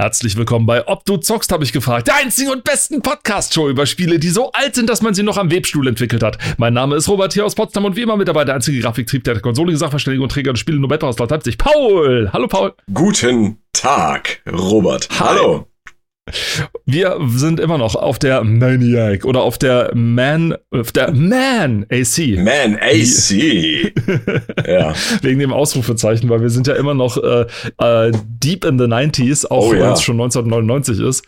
Herzlich willkommen bei Ob du zockst, habe ich gefragt. Der einzigen und besten Podcast-Show über Spiele, die so alt sind, dass man sie noch am Webstuhl entwickelt hat. Mein Name ist Robert hier aus Potsdam und wie immer mit dabei der einzige Grafiktrieb der Konsole, Sachverständigung und Träger des Spiele nur aus Leipzig. Paul! Hallo Paul! Guten Tag, Robert. Hi. Hallo. Wir sind immer noch auf der Maniac oder auf der Man, auf der Man AC. Man AC. ja. Wegen dem Ausrufezeichen, weil wir sind ja immer noch äh, äh, deep in the 90s, auch Oh wenn ja. es schon 1999 ist.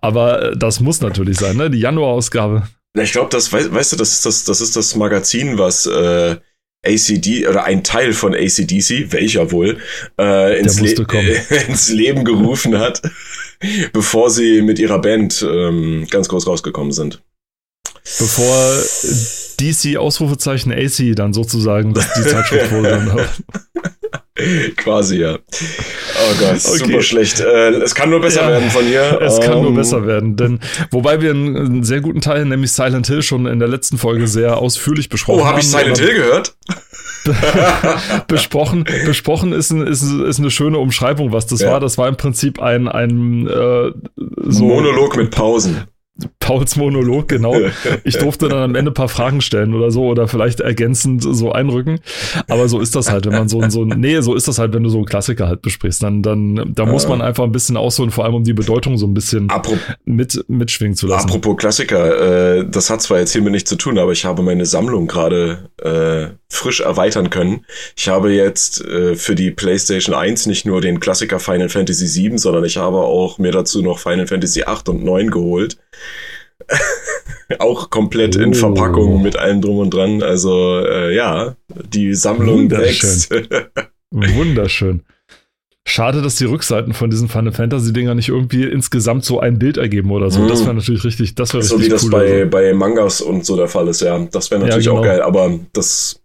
Aber äh, das muss natürlich sein, ne? Die Januarausgabe. Ich glaube, das weißt, weißt du, das ist das, das ist das Magazin, was äh, ACD oder ein Teil von ACDC, welcher wohl, äh, ins, Le ins Leben gerufen hat, bevor sie mit ihrer Band ähm, ganz groß rausgekommen sind. Bevor DC Ausrufezeichen AC dann sozusagen das, die Zeitschrift wurde. Dann, Quasi, ja. Oh Gott, Okay. super schlecht. Äh, es kann nur besser Ja, werden von hier. Es kann nur Ähm, besser werden, denn wobei wir einen, einen sehr guten Teil, nämlich Silent Hill, schon in der letzten Folge sehr ausführlich besprochen Oh, habe ich Silent Hill gehört? besprochen, besprochen ist, ein, ist, ist eine schöne Umschreibung, was das Ja. war. Das war im Prinzip ein, ein äh, so Monolog mit Pausen. Pauls Monolog, genau. Ich durfte dann am Ende ein paar Fragen stellen oder so oder vielleicht ergänzend so einrücken. Aber so ist das halt, wenn man so, so nee, so ist das halt, wenn du so einen Klassiker halt besprichst. Dann, dann, da muss man einfach ein bisschen ausholen, vor allem um die Bedeutung so ein bisschen mit, mitschwingen zu lassen. Apropos Klassiker, äh, das hat zwar jetzt hiermit nichts zu tun, aber ich habe meine Sammlung gerade äh, frisch erweitern können. Ich habe jetzt äh, für die PlayStation 1 nicht nur den Klassiker Final Fantasy 7, sondern ich habe auch mir dazu noch Final Fantasy 8 und 9 geholt. auch komplett in Oh. Verpackung mit allem drum und dran. Also äh, ja, die Sammlung Wunderschön. wächst. Wunderschön. Schade, dass die Rückseiten von diesen Final Fantasy Dinger nicht irgendwie insgesamt so ein Bild ergeben oder so. Mhm. Das wäre natürlich richtig, das wäre so richtig wie das cool. bei, also. bei Mangas und so der Fall ist, ja. Das wäre Ja, natürlich auch genau. geil, aber das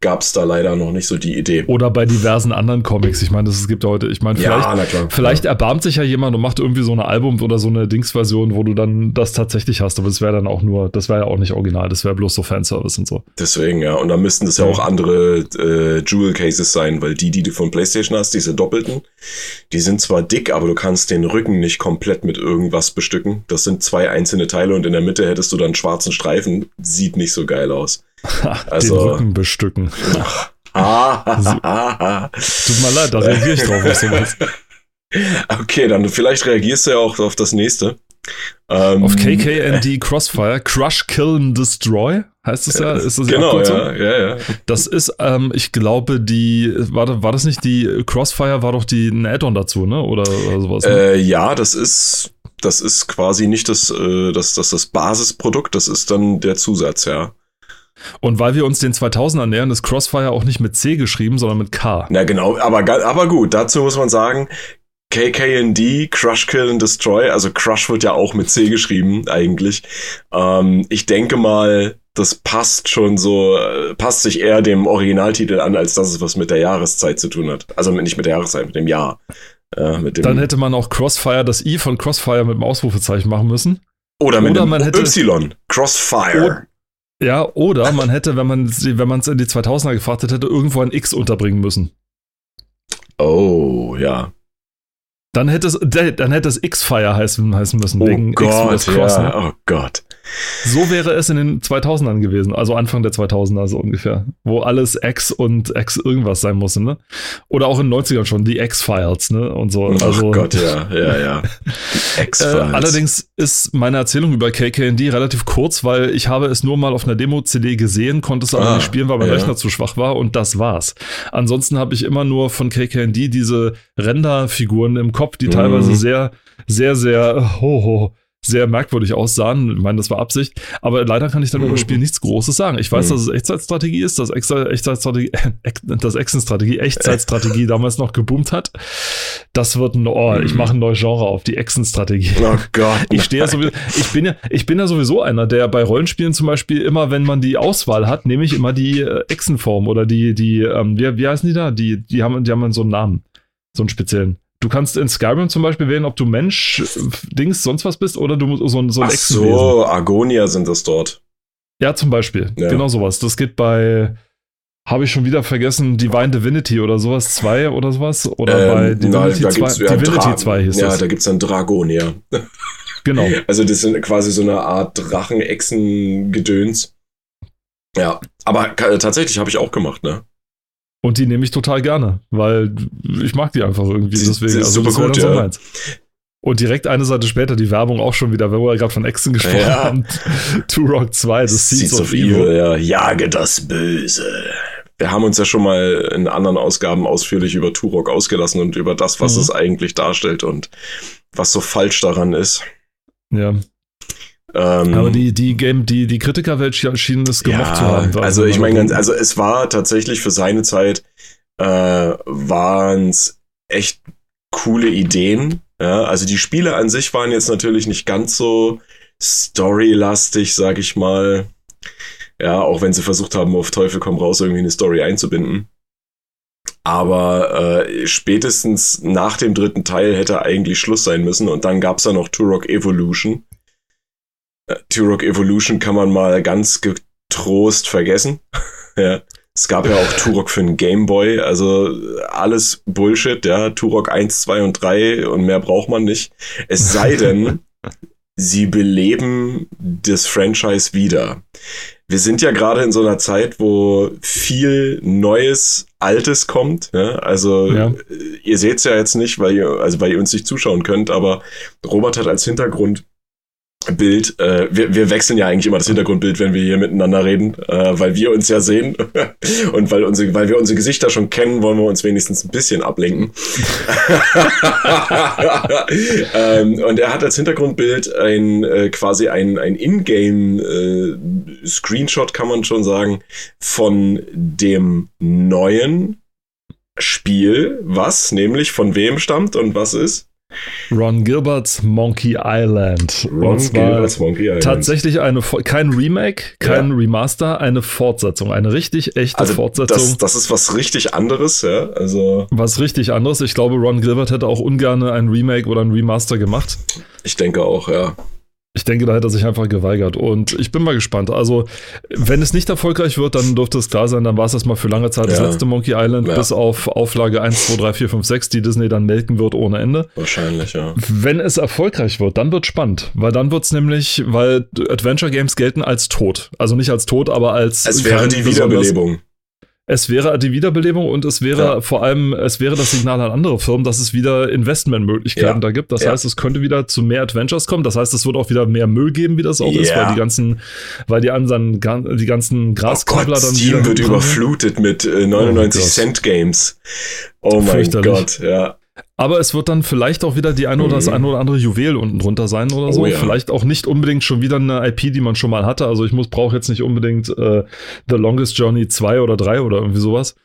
gab's da leider noch nicht so die Idee. Oder bei diversen anderen Comics. Ich meine, das es gibt heute, ich meine, vielleicht, klar. vielleicht erbarmt sich ja jemand und macht irgendwie so eine Album- oder so eine Dings-Version, wo du dann das tatsächlich hast. Aber das wäre dann auch nur, das wäre ja auch nicht original, das wäre bloß so Fanservice und so. Deswegen, ja. Und dann müssten das ja Ja. auch andere äh, Jewel Cases sein, weil die, die du von PlayStation hast, diese doppelten, die sind zwar dick, aber du kannst den Rücken nicht komplett mit irgendwas bestücken. Das sind zwei einzelne Teile und in der Mitte hättest du dann einen schwarzen Streifen. Sieht nicht so geil aus. Also- Den Rücken bestücken. Ah. Tut mir leid, da reagiere ich drauf auf sowas. Okay, dann vielleicht reagierst du ja auch auf das nächste. Ähm, Auf KKND Crossfire, Crush, Kill and Destroy, heißt es ja? Ist das Genau, ja, ja, ja. Das ist, ähm, ich glaube, die, war, war das nicht die, Crossfire war doch die, ein Add-on dazu, ne? Oder, oder sowas. Ne? Äh, ja, das ist, das ist quasi nicht das, äh, das, das, das Basisprodukt, das ist dann der Zusatz, ja. Und weil wir uns den 2000er nähern, ist Crossfire auch nicht mit C geschrieben, sondern mit K. Na genau, aber, aber gut, dazu muss man sagen, KKND, Crush, Kill and Destroy, also Crush wird ja auch mit C geschrieben eigentlich. Ähm, ich denke mal, das passt schon so, äh, passt sich eher dem Originaltitel an, als dass es was mit der Jahreszeit zu tun hat. Also nicht mit der Jahreszeit, mit dem Jahr. Äh, mit dem, Dann hätte man auch Crossfire, das I von Crossfire mit dem Ausrufezeichen machen müssen. oder mit oder dem man hätte- Y, Crossfire. Ja, oder man hätte, wenn man wenn man es in die 2000er gefragt hätte, hätte irgendwo ein X unterbringen müssen. Oh, ja. Dann hätte es, dann hätte es X-Fire heißen, heißen müssen, Oh wegen X Gott, das Cross. Ne? ja. Oh Gott. So wäre es in den 2000ern gewesen, also Anfang der 2000er so ungefähr, wo alles X und X irgendwas sein musste, ne? Oder auch in den 90ern schon, die X-Files, ne? Und so. Also, oh Gott, ja, ja, ja. Äh, X-Files. allerdings ist meine Erzählung über KKND relativ kurz, weil ich habe es nur mal auf einer Demo-CD gesehen, konnte es aber Ah, nicht spielen, weil mein ja. Rechner zu schwach war und das war's. Ansonsten habe ich immer nur von KKND diese Renderfiguren im Kopf, die Mhm. teilweise sehr, sehr, sehr, hoho, sehr merkwürdig aussahen. Ich meine, das war Absicht. Aber leider kann ich dann über das Spiel nichts Großes sagen. Ich weiß, Mhm. dass es Echtzeitstrategie ist, dass Echtzeitstrategie, das Echsenstrategie, Echtzeitstrategie damals noch geboomt hat. Das wird ein, oh, ich mache ein neues Genre auf, die Echsenstrategie. Oh Gott. Ich stehe ja sowieso, ich bin ja, ich bin ja sowieso einer, der bei Rollenspielen zum Beispiel immer, wenn man die Auswahl hat, nehme ich immer die äh, Echsenform oder die, die, ähm, wie, wie heißen die da? Die, die haben, die haben so einen Namen, so einen speziellen. Du kannst in Skyrim zum Beispiel wählen, ob du Mensch, Dings, sonst was bist oder du musst so ein, so ein Ach Echsenwesen. so, Argonia sind das dort. Ja, zum Beispiel. Ja. Genau sowas. Das geht bei, habe ich schon wieder vergessen, Divine Divinity oder sowas 2 oder sowas? Oder Ähm, bei Divinity, da 2, gibt's ja Divinity Dra- 2 hieß Ja, das. da gibt's dann Dragonia. genau. Also das sind quasi so eine Art Drachen-Echsen-Gedöns. Ja, aber tatsächlich habe ich auch gemacht, ne? Und die nehme ich total gerne, weil ich mag die einfach irgendwie. Sie- Deswegen, sie also super gut, ja. meins. Und direkt eine Seite später die Werbung auch schon wieder, wo wir gerade von Echsen gesprochen Ja. haben. Turok 2, das Seeds, of, Evil. ja. Jage das Böse. Wir haben uns ja schon mal in anderen Ausgaben ausführlich über Turok ausgelassen und über das, was Mhm. es eigentlich darstellt und was so falsch daran ist. Ja. Ähm, Aber die, die Game, die, die Kritikerwelt schien- es gemocht ja, zu haben. Also ich meine, ganz- also es war tatsächlich für seine Zeit äh, waren es echt coole Ideen. Ja, also die Spiele an sich waren jetzt natürlich nicht ganz so storylastig, sag ich mal. Ja, auch wenn sie versucht haben, auf Teufel komm raus irgendwie eine Story einzubinden. Aber äh, spätestens nach dem dritten Teil hätte eigentlich Schluss sein müssen und dann gab's da noch Turok Evolution. Äh, Turok Evolution kann man mal ganz getrost vergessen. ja. Es gab ja auch Turok für den Game Boy, also alles Bullshit, ja. Turok 1, 2 und 3 und mehr braucht man nicht. Es sei denn, sie beleben das Franchise wieder. Wir sind ja gerade in so einer Zeit, wo viel Neues, Altes kommt. Ja? Also Ja. äh, ihr seht es ja jetzt nicht, weil ihr, also weil ihr uns nicht zuschauen könnt, aber Robert hat als Hintergrundbild, äh, wir, wir wechseln ja eigentlich immer das Hintergrundbild, wenn wir hier miteinander reden, äh, weil wir uns ja sehen und weil, unsere, weil wir unsere Gesichter schon kennen, wollen wir uns wenigstens ein bisschen ablenken. ähm, und er hat als Hintergrundbild ein äh, quasi ein, ein Ingame äh, Screenshot, kann man schon sagen, von dem neuen Spiel, was nämlich von wem stammt und was ist? Ron Gilberts Monkey Island. Ron Gilbert's Monkey Island. Tatsächlich eine, kein Remake, kein Remaster, eine Fortsetzung. Eine richtig echte also Fortsetzung. das, das ist was richtig anderes, ja. Also was richtig anderes. Ich glaube, Ron Gilbert hätte auch ungern ein Remake oder ein Remaster gemacht. ich denke auch, ja. Ich denke, da hätte er sich einfach geweigert. Und ich bin mal gespannt. Also, wenn es nicht erfolgreich wird, dann dürfte es klar sein, dann war es erstmal für lange Zeit das Ja. letzte Monkey Island, Ja. bis auf Auflage 1, 2, 3, 4, 5, 6, die Disney dann melken wird ohne Ende. Wahrscheinlich, ja. Wenn es erfolgreich wird, dann wird spannend, weil dann wird es nämlich, weil Adventure Games gelten als tot. Also nicht als tot, aber als. Es wäre die Wiederbelebung. Es wäre die Wiederbelebung und es wäre Ja. vor allem, es wäre das Signal an andere Firmen, dass es wieder Investmentmöglichkeiten Ja. da gibt. Das Ja. heißt, es könnte wieder zu mehr Adventures kommen. Das heißt, es wird auch wieder mehr Müll geben, wie das auch ist, weil die ganzen, weil die anderen, die ganzen Oh Graskabler Gott, dann Steam wieder wird überflutet mit äh, 99 Gott. Cent Games. Oh mein. Gott, ja. Aber es wird dann vielleicht auch wieder die eine oder das Mhm. eine oder andere Juwel unten drunter sein oder so. Oh ja. Vielleicht auch nicht unbedingt schon wieder eine IP, die man schon mal hatte. Also ich muss brauche jetzt nicht unbedingt äh, The Longest Journey 2 oder 3 oder irgendwie sowas.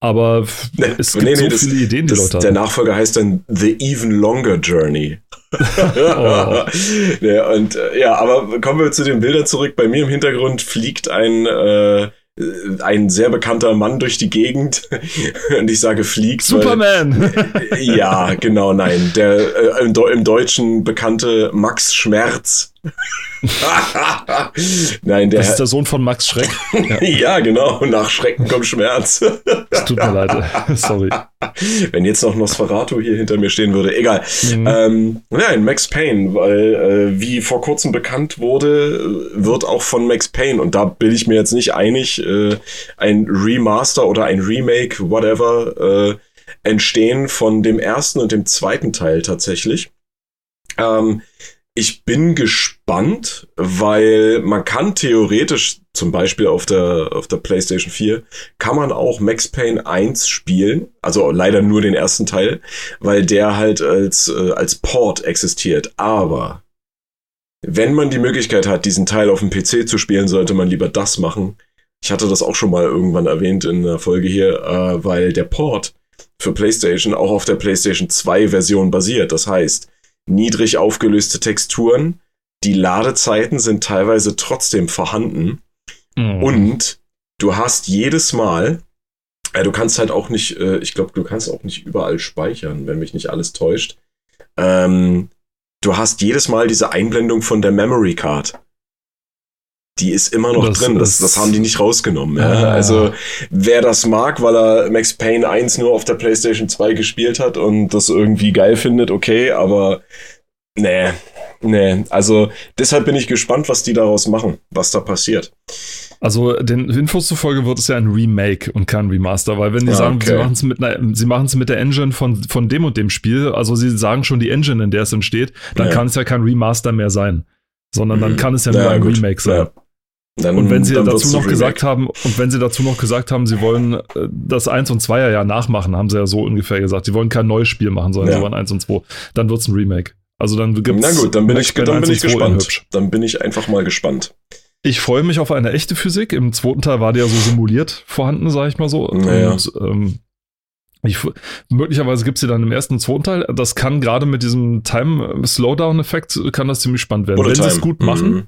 Aber Nee, es gibt nee, nee, so das- viele Ideen, die Das, Leute der haben. Nachfolger heißt dann The Even Longer Journey. Oh. ja, und äh, ja, aber kommen wir zu den Bildern zurück. Bei mir im Hintergrund fliegt ein äh, ein sehr bekannter Mann durch die Gegend und ich sage fliegt. Superman! Weil, ja, genau, nein. Der äh, im, im Deutschen bekannte Max Schmerz. nein, der, Das ist der Sohn von Max Schreck. Ja, ja, genau. Nach Schrecken kommt Schmerz. es tut mir leid. Sorry. Wenn jetzt noch Nosferatu hier hinter mir stehen würde, egal. Mhm. Ähm, nein, Max Payne, weil äh, wie vor kurzem bekannt wurde, wird auch von Max Payne, und da bin ich mir jetzt nicht einig, äh, ein Remaster oder ein Remake, whatever, äh, entstehen von dem ersten und dem zweiten Teil tatsächlich. Ähm, ich bin gespannt, weil man kann theoretisch, zum Beispiel auf der, auf der PlayStation 4, kann man auch Max Payne 1 spielen. Also leider nur den ersten Teil, weil der halt als, äh, als Port existiert. Aber wenn man die Möglichkeit hat, diesen Teil auf dem PC zu spielen, sollte man lieber das machen. Ich hatte das auch schon mal irgendwann erwähnt in der Folge hier, äh, weil der Port für PlayStation auch auf der PlayStation 2 Version basiert. Das heißt, niedrig aufgelöste Texturen, die Ladezeiten sind teilweise trotzdem vorhanden Mhm. und du hast jedes Mal, äh, du kannst halt auch nicht, äh, ich glaube, du kannst auch nicht überall speichern, wenn mich nicht alles täuscht. Ähm, du hast jedes Mal diese Einblendung von der Memory Card. Die ist immer noch das, drin. Das, das haben die nicht rausgenommen. Ja. Ah. Also wer das mag, weil er Max Payne 1 nur auf der PlayStation 2 gespielt hat und das irgendwie geil findet, okay, aber nee, nee. Also deshalb bin ich gespannt, was die daraus machen, was da passiert. Also den Infos zufolge wird es ja ein Remake und kein Remaster, weil wenn die ah, sagen, okay. sie machen es mit einer, sie machen es mit der Engine von, von dem und dem Spiel, also sie sagen schon die Engine, in der es entsteht, dann ja. kann es ja kein Remaster mehr sein. Sondern dann mhm. kann es ja, ja nur ein gut. Remake sein. Ja. Dann, und wenn sie dazu noch gesagt haben, und wenn sie dazu noch gesagt haben, sie wollen äh, das 1 und 2er ja nachmachen, haben sie ja so ungefähr gesagt. Sie wollen kein neues Spiel machen, sondern ja. sie wollen 1 und 2. Dann wird es ein Remake. Also dann gibt's Na gut, dann bin ich, dann bin ich gespannt. Dann bin ich einfach mal gespannt. Ich freue mich auf eine echte Physik. Im zweiten Teil war die ja so simuliert vorhanden, sage ich mal so. Naja. Und, ähm, ich, möglicherweise gibt es sie dann im ersten und zweiten Teil. Das kann gerade mit diesem Time-Slowdown-Effekt, kann das ziemlich spannend werden. Oder wenn sie es gut machen, mhm.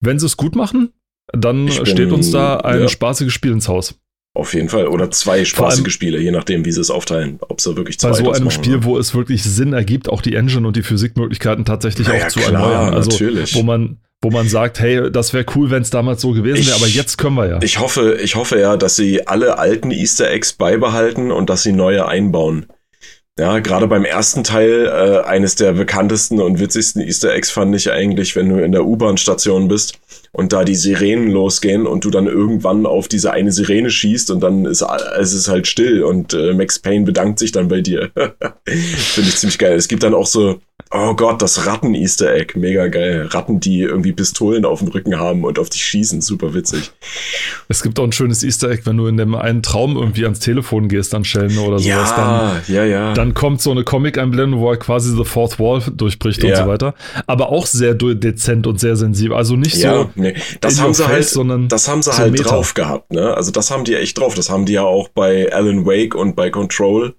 wenn sie es gut machen, dann steht uns da ein ja. spaßiges Spiel ins Haus. Auf jeden Fall. Oder zwei spaßige allem, Spiele, je nachdem, wie sie es aufteilen. Ob sie wirklich zwei Bei so einem machen, Spiel, oder? wo es wirklich Sinn ergibt, auch die Engine und die Physikmöglichkeiten tatsächlich naja, auch zu klar, erneuern. Also, natürlich. wo man, wo man sagt, hey, das wäre cool, wenn es damals so gewesen wäre, aber jetzt können wir ja. Ich hoffe, ich hoffe ja, dass sie alle alten Easter Eggs beibehalten und dass sie neue einbauen. Ja, gerade beim ersten Teil, äh, eines der bekanntesten und witzigsten Easter Eggs fand ich eigentlich, wenn du in der U-Bahn-Station bist und da die Sirenen losgehen und du dann irgendwann auf diese eine Sirene schießt und dann ist es ist halt still und äh, Max Payne bedankt sich dann bei dir. Finde ich ziemlich geil. Es gibt dann auch so Oh Gott, das Ratten-Easter Egg, mega geil. Ratten, die irgendwie Pistolen auf dem Rücken haben und auf dich schießen, super witzig. Es gibt auch ein schönes Easter Egg, wenn du in dem einen Traum irgendwie ans Telefon gehst, an Schellen oder sowas. Ja, dann, ja, ja. Dann kommt so eine Comic-Einblendung, wo er quasi The Fourth Wall durchbricht ja. und so weiter. Aber auch sehr dezent und sehr sensibel. Also nicht ja, so. Nee. Das haben sie halt, sondern das haben sie halt Meter. drauf gehabt, ne? Also das haben die echt drauf. Das haben die ja auch bei Alan Wake und bei Control,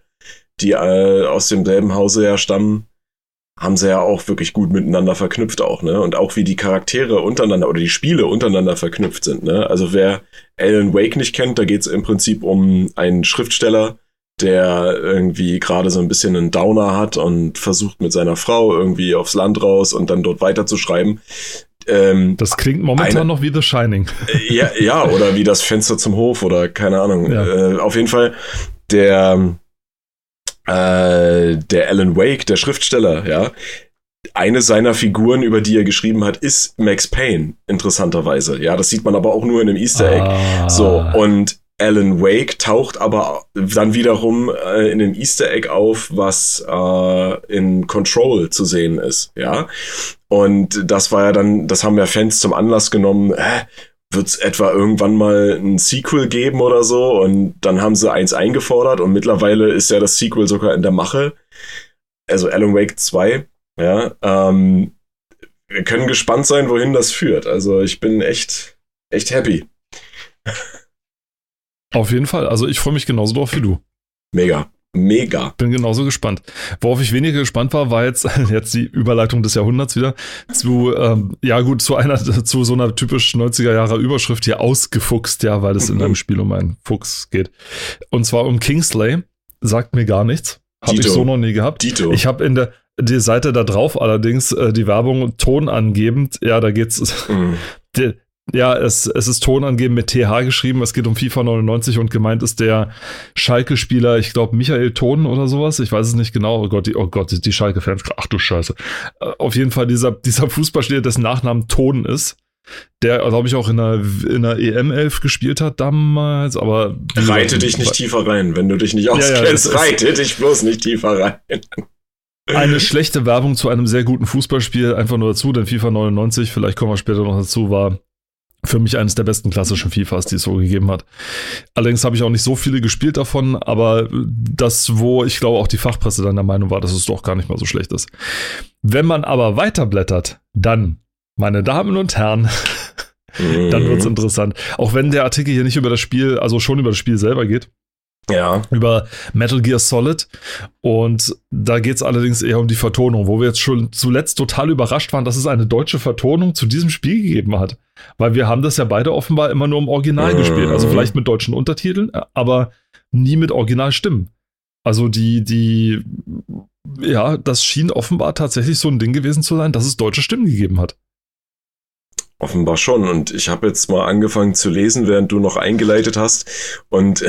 die äh, aus demselben Hause ja stammen haben sie ja auch wirklich gut miteinander verknüpft auch, ne? Und auch wie die Charaktere untereinander oder die Spiele untereinander verknüpft sind, ne? Also wer Alan Wake nicht kennt, da geht es im Prinzip um einen Schriftsteller, der irgendwie gerade so ein bisschen einen Downer hat und versucht mit seiner Frau irgendwie aufs Land raus und dann dort weiterzuschreiben. Ähm, das klingt momentan eine, noch wie The Shining. Ja, ja, oder wie das Fenster zum Hof oder keine Ahnung. Ja. Äh, auf jeden Fall, der äh, der Alan Wake, der Schriftsteller, ja, eine seiner Figuren, über die er geschrieben hat, ist Max Payne, interessanterweise. Ja, das sieht man aber auch nur in einem Easter Egg. Ah. So, und Alan Wake taucht aber dann wiederum äh, in einem Easter Egg auf, was äh, in Control zu sehen ist, ja. Und das war ja dann, das haben ja Fans zum Anlass genommen, äh, wird es etwa irgendwann mal ein Sequel geben oder so und dann haben sie eins eingefordert und mittlerweile ist ja das Sequel sogar in der Mache. Also Alan Wake 2. Ja, ähm, wir können gespannt sein, wohin das führt. Also ich bin echt, echt happy. Auf jeden Fall. Also ich freue mich genauso drauf wie du. Mega. Mega. Bin genauso gespannt. Worauf ich weniger gespannt war, war jetzt, jetzt die Überleitung des Jahrhunderts wieder zu, ähm, ja gut, zu einer, zu so einer typisch 90er Jahre Überschrift hier ausgefuchst, ja, weil es in einem Spiel um einen Fuchs geht. Und zwar um Kingsley. Sagt mir gar nichts. Habe ich so noch nie gehabt. Dito. Ich habe in der, die Seite da drauf allerdings äh, die Werbung tonangebend, ja, da geht's. Mhm. Die, ja, es, es ist Tonangeben mit TH geschrieben. Es geht um FIFA 99 und gemeint ist der Schalke-Spieler, ich glaube Michael Ton oder sowas. Ich weiß es nicht genau. Oh Gott, die, oh Gott, die Schalke-Fans. Ach du Scheiße. Äh, auf jeden Fall dieser, dieser Fußballspieler, dessen Nachnamen Ton ist. Der, glaube ich, auch in der, in der EM11 gespielt hat damals, aber. Reite dich nicht tiefer rein, wenn du dich nicht auskennst. Ja, ja, reite dich bloß nicht tiefer rein. Eine schlechte Werbung zu einem sehr guten Fußballspiel, einfach nur dazu, denn FIFA 99, vielleicht kommen wir später noch dazu, war für mich eines der besten klassischen FIFAs, die es so gegeben hat. Allerdings habe ich auch nicht so viele gespielt davon, aber das, wo ich glaube auch die Fachpresse dann der Meinung war, dass es doch gar nicht mal so schlecht ist. Wenn man aber weiterblättert, dann, meine Damen und Herren, dann wird es interessant. Auch wenn der Artikel hier nicht über das Spiel, also schon über das Spiel selber geht, ja. Über Metal Gear Solid. Und da geht es allerdings eher um die Vertonung, wo wir jetzt schon zuletzt total überrascht waren, dass es eine deutsche Vertonung zu diesem Spiel gegeben hat. Weil wir haben das ja beide offenbar immer nur im Original mhm. gespielt. Also vielleicht mit deutschen Untertiteln, aber nie mit Originalstimmen. Also die, die, ja, das schien offenbar tatsächlich so ein Ding gewesen zu sein, dass es deutsche Stimmen gegeben hat. Offenbar schon. Und ich habe jetzt mal angefangen zu lesen, während du noch eingeleitet hast. Und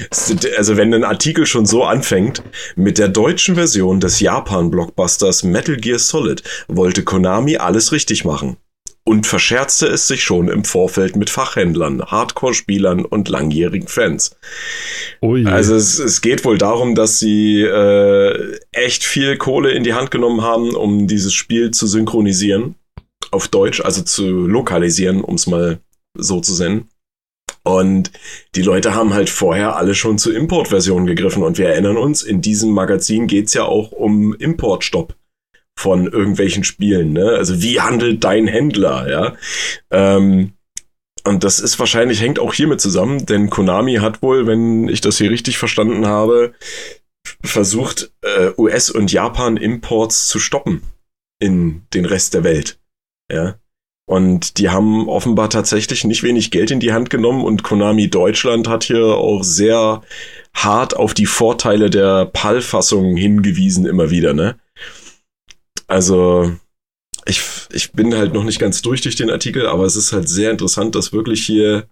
also wenn ein Artikel schon so anfängt, mit der deutschen Version des Japan-Blockbusters Metal Gear Solid wollte Konami alles richtig machen. Und verscherzte es sich schon im Vorfeld mit Fachhändlern, Hardcore-Spielern und langjährigen Fans. Oh also es, es, geht wohl darum, dass sie äh, echt viel Kohle in die Hand genommen haben, um dieses Spiel zu synchronisieren auf Deutsch, also zu lokalisieren, um es mal so zu nennen. Und die Leute haben halt vorher alle schon zu Importversionen gegriffen. Und wir erinnern uns, in diesem Magazin geht's ja auch um Importstopp von irgendwelchen Spielen. Ne? Also wie handelt dein Händler, ja? Ähm, und das ist wahrscheinlich, hängt auch hiermit zusammen, denn Konami hat wohl, wenn ich das hier richtig verstanden habe, versucht, äh, US- und Japan-Imports zu stoppen in den Rest der Welt. Ja. Und die haben offenbar tatsächlich nicht wenig Geld in die Hand genommen und Konami Deutschland hat hier auch sehr hart auf die Vorteile der PAL-Fassung hingewiesen, immer wieder, ne? Also, ich, ich bin halt noch nicht ganz durch durch den Artikel, aber es ist halt sehr interessant, dass wirklich hier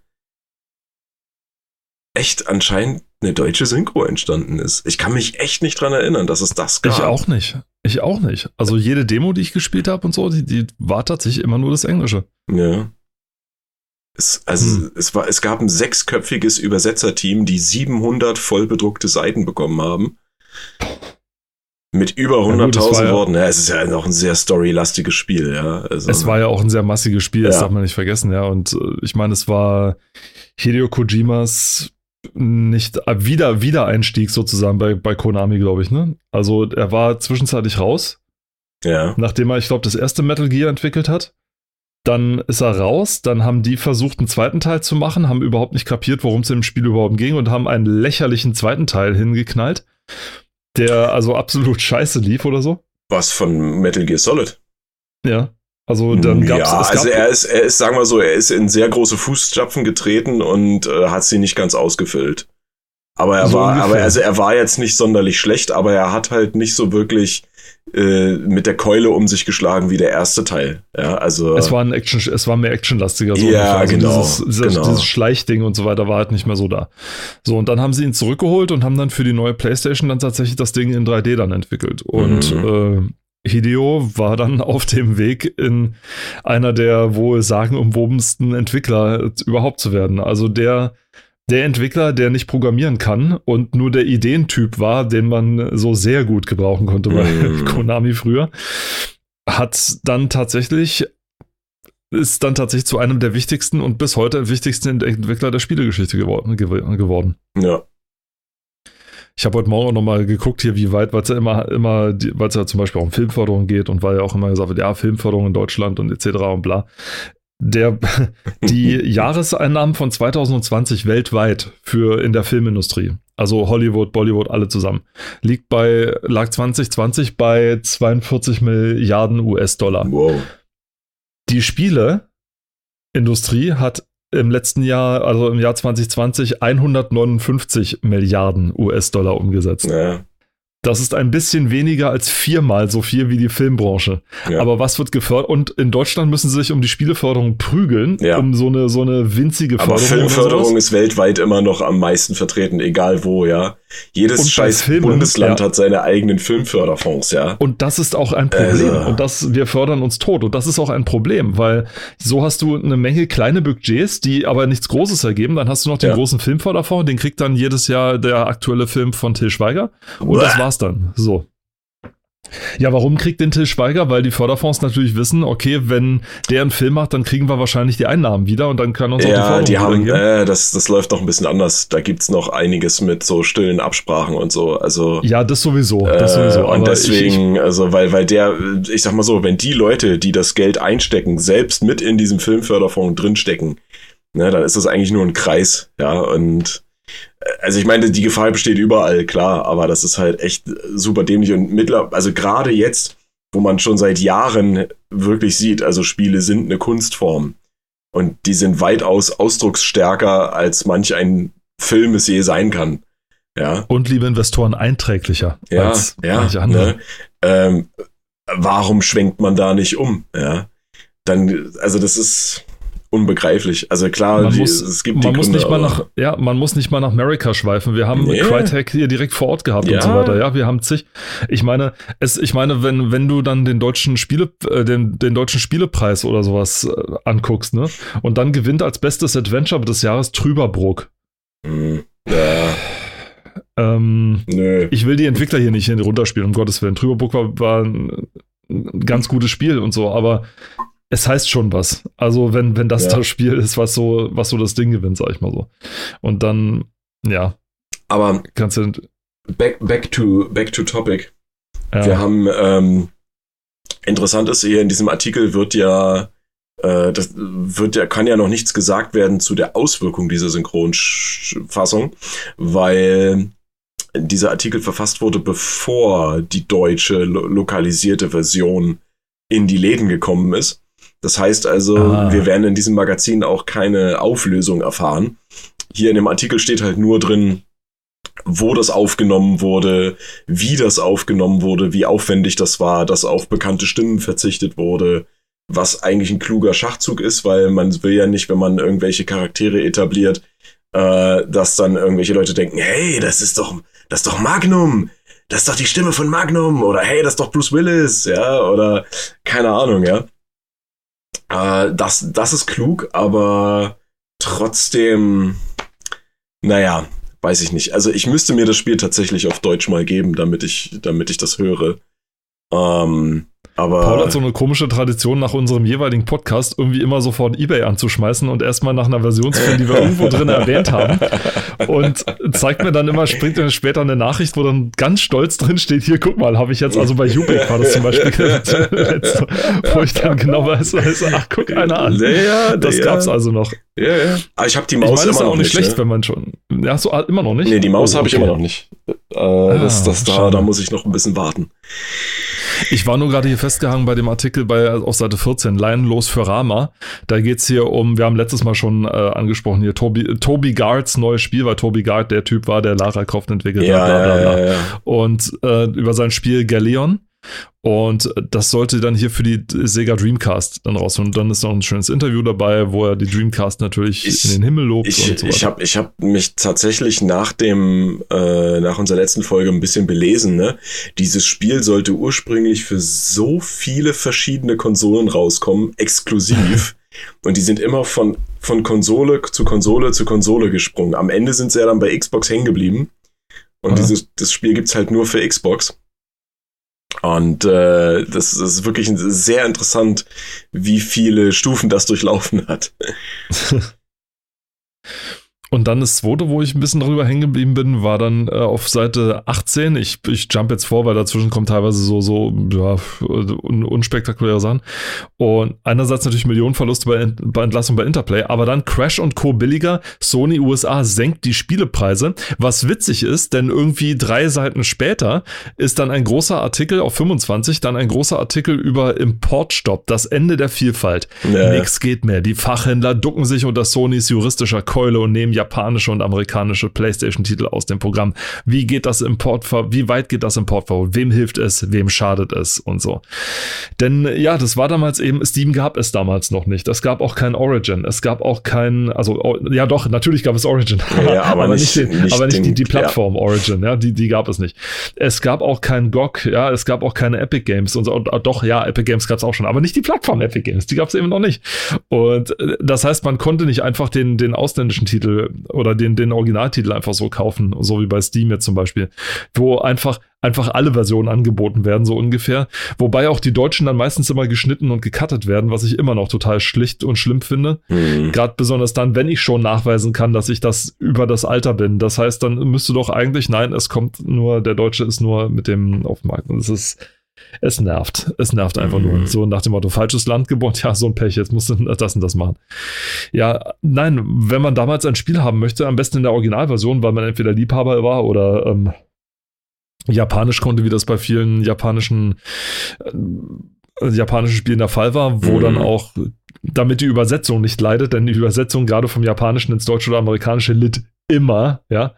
echt anscheinend eine deutsche Synchro entstanden ist. Ich kann mich echt nicht dran erinnern, dass es das gab. Ich auch nicht. Ich auch nicht. Also jede Demo, die ich gespielt habe und so, die, die war tatsächlich immer nur das Englische. Ja. Es, also hm. es, war, es gab ein sechsköpfiges Übersetzerteam, die 700 vollbedruckte Seiten bekommen haben. Mit über 100.000 ja, Worten. Ja, es ist ja auch ein sehr storylastiges Spiel, ja. Also, es war ja auch ein sehr massiges Spiel, das darf man nicht vergessen, ja. Und äh, ich meine, es war Hideo Kojimas nicht äh, wieder Wiedereinstieg sozusagen bei, bei Konami, glaube ich, ne? Also er war zwischenzeitlich raus. Ja. Nachdem er, ich glaube, das erste Metal Gear entwickelt hat. Dann ist er raus, dann haben die versucht, einen zweiten Teil zu machen, haben überhaupt nicht kapiert, worum es im Spiel überhaupt ging und haben einen lächerlichen zweiten Teil hingeknallt der also absolut scheiße lief oder so. Was von Metal Gear Solid? Ja. Also dann gab's ja, es. also er ist, er ist, sagen wir so, er ist in sehr große Fußstapfen getreten und äh, hat sie nicht ganz ausgefüllt. Aber er so war, ungefähr. aber also er war jetzt nicht sonderlich schlecht, aber er hat halt nicht so wirklich äh, mit der Keule um sich geschlagen wie der erste Teil. Ja, also es war ein Action, es war mehr actionlastiger. So ja, also genau, dieses, dieses, genau. dieses Schleichding und so weiter war halt nicht mehr so da. So und dann haben sie ihn zurückgeholt und haben dann für die neue PlayStation dann tatsächlich das Ding in 3D dann entwickelt und mhm. äh, Hideo war dann auf dem Weg in einer der wohl sagenumwobensten Entwickler überhaupt zu werden. Also der der Entwickler, der nicht programmieren kann und nur der Ideentyp war, den man so sehr gut gebrauchen konnte bei mm. Konami früher, hat dann tatsächlich ist dann tatsächlich zu einem der wichtigsten und bis heute wichtigsten Entwickler der Spielegeschichte geworden. geworden. Ja. Ich habe heute Morgen auch nochmal geguckt hier, wie weit, weil es ja immer, immer, weil es ja zum Beispiel auch um Filmförderung geht und weil ja auch immer gesagt wird, ja, Filmförderung in Deutschland und etc. und bla der, die Jahreseinnahmen von 2020 weltweit für in der Filmindustrie, also Hollywood, Bollywood, alle zusammen, liegt bei, lag 2020 bei 42 Milliarden US-Dollar. Wow. Die Spieleindustrie hat im letzten Jahr, also im Jahr 2020, 159 Milliarden US-Dollar umgesetzt. Ja. Das ist ein bisschen weniger als viermal so viel wie die Filmbranche. Ja. Aber was wird gefördert? Und in Deutschland müssen sie sich um die Spieleförderung prügeln, ja. um so eine, so eine winzige Förderung. Aber Filmförderung ist weltweit immer noch am meisten vertreten, egal wo, ja. Jedes und scheiß Filmen, Bundesland ja. hat seine eigenen Filmförderfonds, ja. Und das ist auch ein Problem. Also. Und das, wir fördern uns tot. Und das ist auch ein Problem, weil so hast du eine Menge kleine Budgets, die aber nichts Großes ergeben. Dann hast du noch den großen Filmförderfonds, den kriegt dann jedes Jahr der aktuelle Film von Till Schweiger. Und Bäh. das war's dann. So. Ja, warum kriegt den Till Schweiger? Weil die Förderfonds natürlich wissen, okay, wenn der einen Film macht, dann kriegen wir wahrscheinlich die Einnahmen wieder und dann kann uns ja, auch die Förderung die haben, äh, das, das läuft noch ein bisschen anders. Da gibt's noch einiges mit so stillen Absprachen und so. Also ja, das sowieso. Das äh, sowieso. und deswegen, ich, also weil, weil der, ich sag mal so, wenn die Leute, die das Geld einstecken, selbst mit in diesem Filmförderfonds drinstecken, ne, dann ist das eigentlich nur ein Kreis, ja und also ich meine, die Gefahr besteht überall, klar, aber das ist halt echt super dämlich und mittlerweile, also gerade jetzt, wo man schon seit Jahren wirklich sieht, also Spiele sind eine Kunstform und die sind weitaus ausdrucksstärker als manch ein Film es je sein kann. Ja. Und liebe Investoren einträglicher ja, als ja, manche andere. Ne? Ähm, warum schwenkt man da nicht um? Ja. dann, also das ist unbegreiflich. Also klar, Man die, muss- es gibt Man die muss Gründe, nicht mal nach, ja, man muss nicht mal nach Amerika schweifen. Wir haben Nee. Crytek hier direkt vor Ort gehabt Ja. und so weiter. Ja, wir haben zig. Ich meine, es, ich meine, wenn, wenn du dann den deutschen Spiele, äh, den, den deutschen Spielepreis oder sowas äh, anguckst, ne? Und dann gewinnt als bestes Adventure des Jahres Trüberbrook. Hm, ja, Ähm, nö. ich will die Entwickler hier nicht runterspielen, um Gottes Willen. Trüberbrook war, war ein ganz gutes Spiel und so, aber es heißt schon was. Also, wenn, wenn das Ja. das Spiel ist, was so, was so das Ding gewinnt, sag ich mal so. Und dann, ja, Aber kannst du. back, back, to, back to topic. Ja, Wir haben, ähm, interessant ist hier in diesem Artikel wird ja, äh, das wird ja, kann ja noch nichts gesagt werden zu der Auswirkung dieser Synchronfassung, weil dieser Artikel verfasst wurde, bevor die deutsche lo lokalisierte Version in die Läden gekommen ist. Das heißt also, Ah. wir werden in diesem Magazin auch keine Auflösung erfahren. Hier in dem Artikel steht halt nur drin, wo das aufgenommen wurde, wie das aufgenommen wurde, wie aufwendig das war, dass auf bekannte Stimmen verzichtet wurde, was eigentlich ein kluger Schachzug ist, weil man will ja nicht, wenn man irgendwelche Charaktere etabliert, äh, dass dann irgendwelche Leute denken, hey, das ist doch, das ist doch Magnum, das ist doch die Stimme von Magnum oder hey, das ist doch Bruce Willis, ja, oder keine Ahnung, ja. Äh, das, das ist klug, aber trotzdem, naja, weiß ich nicht. Also ich müsste mir das Spiel tatsächlich auf Deutsch mal geben, damit ich, damit ich das höre. Ähm, aber Paul hat so eine komische Tradition, nach unserem jeweiligen Podcast irgendwie immer sofort Ebay anzuschmeißen und erstmal nach einer Version zu finden, die wir irgendwo drin erwähnt haben. Und zeigt mir dann immer, springt mir später eine Nachricht, wo dann ganz stolz drin steht, hier, guck mal, habe ich jetzt, also bei Ubik war das zum Beispiel, letzte, wo ich dann genau weiß, weiß ach, guck einer an. Ja, ja, Das ja, gab's also noch. Ja, ja. Aber ich habe die Ich Maus meine, das immer ist noch auch nicht schlecht, ne? wenn man schon. Ja, so ah, immer noch nicht. Nee, die Maus Oh, habe ich okay. immer noch nicht. Äh, das, das, da, da muss ich noch ein bisschen warten. Ich war nur gerade hier festgehangen bei dem Artikel bei, auf Seite 14, Laienlos für Rama. Da geht's hier um, wir haben letztes Mal schon äh, angesprochen, hier Toby, Toby Guards neues Spiel, weil Toby Guard der Typ war, der Lara Croft entwickelt hat, Ja, bla bla bla. ja, ja, ja. Und äh, über sein Spiel Galleon. Und das sollte dann hier für die Sega Dreamcast dann raus. Und dann ist noch ein schönes Interview dabei, wo er die Dreamcast natürlich Ich- in den Himmel lobt Ich, und so ich habe ich hab mich tatsächlich nach dem äh, nach unserer letzten Folge ein bisschen belesen. Ne? Dieses Spiel sollte ursprünglich für so viele verschiedene Konsolen rauskommen, exklusiv. Und die sind immer von von Konsole zu Konsole zu Konsole gesprungen. Am Ende sind sie ja dann bei Xbox hängen geblieben. Und Ja. dieses das Spiel gibt's halt nur für Xbox. Und äh, das ist wirklich sehr interessant, wie viele Stufen das durchlaufen hat. Und dann das zweite, wo ich ein bisschen drüber hängen geblieben bin, war dann äh, auf Seite 18. Ich, ich jump jetzt vor, weil dazwischen kommen teilweise so, so ja, un, unspektakuläre Sachen. Und einerseits natürlich Millionenverluste bei, bei Entlassung bei Interplay, aber dann Crash und Co. billiger. Sony USA senkt die Spielepreise. Was witzig ist, denn irgendwie drei Seiten später ist dann ein großer Artikel auf 25, dann ein großer Artikel über Importstopp, das Ende der Vielfalt. Ja. Nix geht mehr. Die Fachhändler ducken sich unter Sonys juristischer Keule und nehmen japanische und amerikanische PlayStation-Titel aus dem Programm. Wie geht das Importver wie weit geht das Importverbot? Wem hilft es? Wem schadet es? Und so. Denn ja, das war damals eben, Steam gab es damals noch nicht. Es gab auch kein Origin. Es gab auch kein, also ja doch, natürlich gab es Origin. Ja, aber nicht- den, nicht aber nicht die, die Plattform Origin, ja, die, die gab es nicht. Es gab auch kein GOG, ja, es gab auch keine Epic Games und. Und, äh, doch, ja, Epic Games gab es auch schon, aber nicht die Plattform Epic Games, die gab es eben noch nicht. Und äh, das heißt, man konnte nicht einfach den, den ausländischen Titel oder den, den Originaltitel einfach so kaufen, so wie bei Steam jetzt zum Beispiel, wo einfach einfach alle Versionen angeboten werden, so ungefähr. Wobei auch die Deutschen dann meistens immer geschnitten und gecuttet werden, was ich immer noch total schlicht und schlimm finde. Hm. Gerade besonders dann, wenn ich schon nachweisen kann, dass ich das über das Alter bin. Das heißt, dann müsste doch eigentlich, nein, es kommt nur, der Deutsche ist nur mit dem auf dem Markt. Und es ist, es nervt. Es nervt einfach Mhm. nur. So nach dem Motto, falsches Land geboren, ja, so ein Pech, jetzt musst du das und das machen. Ja, nein, wenn man damals ein Spiel haben möchte, am besten in der Originalversion, weil man entweder Liebhaber war oder ähm, Japanisch konnte, wie das bei vielen japanischen äh, japanischen Spielen der Fall war, wo Mhm. dann auch, damit die Übersetzung nicht leidet, denn die Übersetzung gerade vom Japanischen ins Deutsche oder Amerikanische litt immer, ja.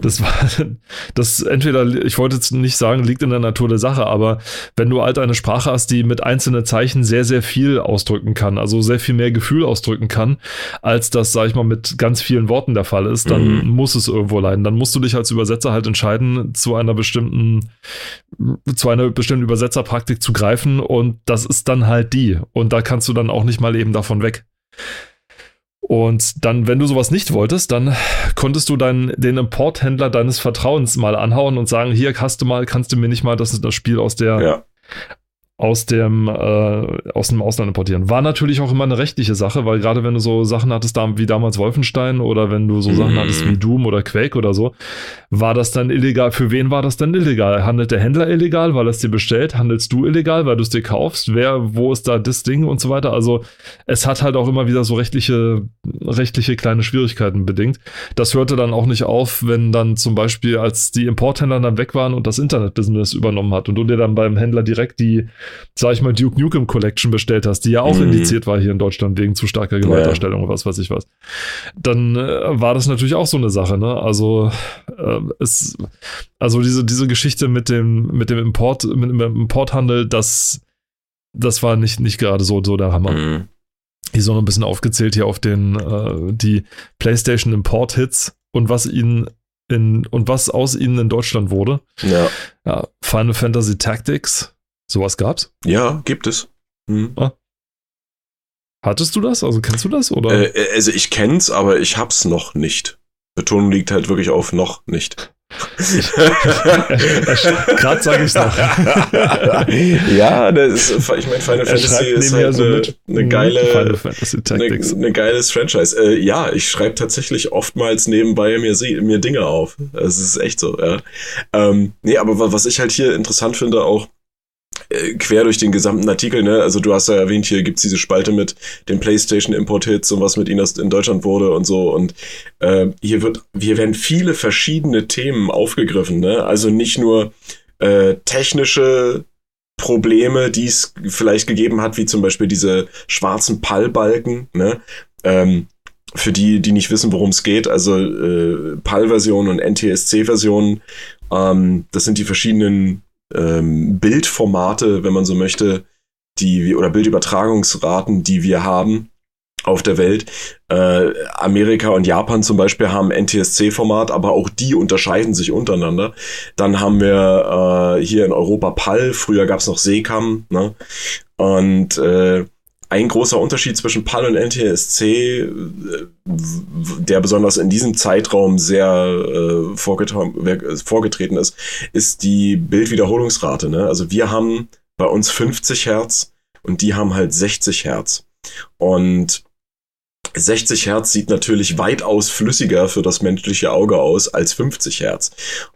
Das war, das entweder, ich wollte jetzt nicht sagen, liegt in der Natur der Sache, aber wenn du halt eine Sprache hast, die mit einzelnen Zeichen sehr, sehr viel ausdrücken kann, also sehr viel mehr Gefühl ausdrücken kann, als das, sag ich mal, mit ganz vielen Worten der Fall ist, dann mhm. muss es irgendwo leiden. Dann musst du dich als Übersetzer halt entscheiden, zu einer bestimmten, zu einer bestimmten Übersetzerpraktik zu greifen und das ist dann halt die. Und da kannst du dann auch nicht mal eben davon weg. Und dann, wenn du sowas nicht wolltest, dann konntest du dann den Importhändler deines Vertrauens mal anhauen und sagen, hier hast du mal, kannst du mir nicht mal das, das Spiel aus der ja aus dem, äh, aus dem Ausland importieren. War natürlich auch immer eine rechtliche Sache, weil gerade wenn du so Sachen hattest wie damals Wolfenstein oder wenn du so mhm. Sachen hattest wie Doom oder Quake oder so, war das dann illegal. Für wen war das dann illegal? Handelt der Händler illegal, weil er es dir bestellt? Handelst du illegal, weil du es dir kaufst? Wer, wo ist da das Ding und so weiter? Also es hat halt auch immer wieder so rechtliche, rechtliche kleine Schwierigkeiten bedingt. Das hörte dann auch nicht auf, wenn dann zum Beispiel, als die Importhändler dann weg waren und das Internetbusiness übernommen hat und du dir dann beim Händler direkt die sag ich mal, Duke Nukem Collection bestellt hast, die ja auch mhm. indiziert war hier in Deutschland wegen zu starker Gewaltdarstellung ja. oder was weiß ich was, dann äh, war das natürlich auch so eine Sache, ne? Also äh, es, also diese, diese Geschichte mit dem, mit dem Import, mit dem Importhandel, das, das war nicht, nicht gerade so, so der Hammer. Mhm. Die so ein bisschen aufgezählt hier auf den, äh, die PlayStation Import Hits und was ihnen in, und was aus ihnen in Deutschland wurde. Ja. ja Final Fantasy Tactics, Sowas gab's? Ja, gibt es. Hm. Ah. Hattest du das? Also kennst du das? Oder? Äh, äh also ich kenn's, aber ich hab's noch nicht. Betonung liegt halt wirklich auf noch nicht. Gerade sage ich noch. ja, das ist, ich meine, Final Fantasy ist halt so eine, eine, geile, eine, eine, geiles Franchise. Äh, ja, ich schreibe tatsächlich oftmals nebenbei mir, mir Dinge auf. Es ist echt so, ja. Ähm, nee, aber was ich halt hier interessant finde, auch quer durch den gesamten Artikel, ne? Also du hast ja erwähnt, hier gibt's diese Spalte mit den PlayStation Import Hits und was mit ihnen in Deutschland wurde und so. Und äh, hier wird, hier werden viele verschiedene Themen aufgegriffen, ne? Also nicht nur äh, technische Probleme, die es vielleicht gegeben hat, wie zum Beispiel diese schwarzen Pallbalken, ne? Ähm, für die, die nicht wissen, worum es geht, also äh, PAL-Versionen und NTSC-Versionen, ähm, das sind die verschiedenen ähm, Bildformate, wenn man so möchte, die wir, oder Bildübertragungsraten, die wir haben auf der Welt. Äh, Amerika und Japan zum Beispiel haben NTSC-Format, aber auch die unterscheiden sich untereinander. Dann haben wir äh, hier in Europa PAL, früher gab es noch SECAM, ne? Und äh, ein großer Unterschied zwischen PAL und NTSC, äh, der besonders in diesem Zeitraum sehr äh, vorgetreten ist, ist die Bildwiederholungsrate. Ne? Also wir haben bei uns 50 Hertz und die haben halt 60 Hertz. Und 60 Hertz sieht natürlich weitaus flüssiger für das menschliche Auge aus als 50 Hertz.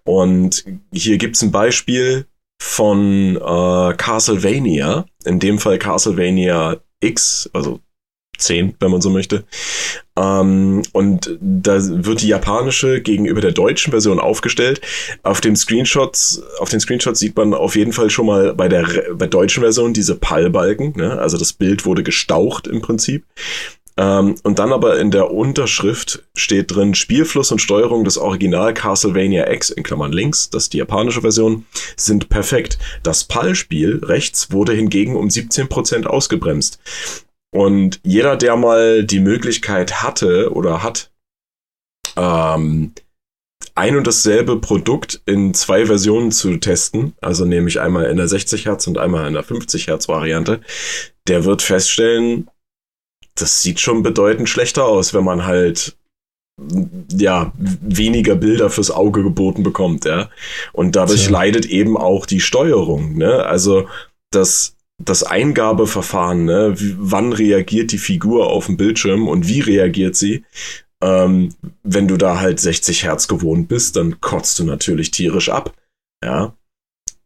Und hier gibt's ein Beispiel von äh, Castlevania, in dem Fall Castlevania X, also 10, wenn man so möchte. Ähm, und da wird die japanische gegenüber der deutschen Version aufgestellt. Auf dem Screenshots, auf den Screenshots sieht man auf jeden Fall schon mal bei der bei deutschen Version diese Pallbalken. Ne? Also das Bild wurde gestaucht im Prinzip. Ähm, und dann aber in der Unterschrift steht drin Spielfluss und Steuerung des Original Castlevania X in Klammern links, das ist die japanische Version, sind perfekt. Das PAL-Spiel rechts wurde hingegen um 17% ausgebremst. Und jeder, der mal die Möglichkeit hatte oder hat, ähm, ein und dasselbe Produkt in zwei Versionen zu testen, also nämlich einmal in der 60 Hertz und einmal in der 50 Hertz Variante, der wird feststellen, das sieht schon bedeutend schlechter aus, wenn man halt ja, weniger Bilder fürs Auge geboten bekommt, ja. Und dadurch ja. leidet eben auch die Steuerung, ne? Also das, das Eingabeverfahren, ne? Wie, wann reagiert die Figur auf dem Bildschirm und wie reagiert sie? Ähm, wenn du da halt 60 Hertz gewohnt bist, dann kotzt du natürlich tierisch ab, ja.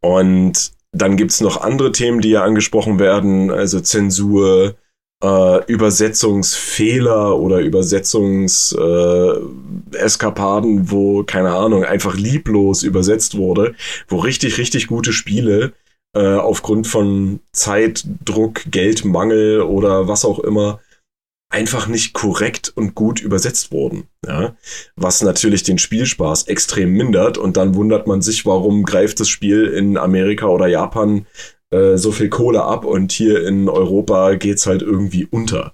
Und dann gibt's noch andere Themen, die ja angesprochen werden, also Zensur, äh, Übersetzungsfehler oder Übersetzungseskapaden, äh, wo, keine Ahnung, einfach lieblos übersetzt wurde, wo richtig, richtig gute Spiele äh, aufgrund von Zeitdruck, Geldmangel oder was auch immer einfach nicht korrekt und gut übersetzt wurden. Ja? Was natürlich den Spielspaß extrem mindert und dann wundert man sich, warum greift das Spiel in Amerika oder Japan äh, so viel Kohle ab und hier in Europa geht's halt irgendwie unter.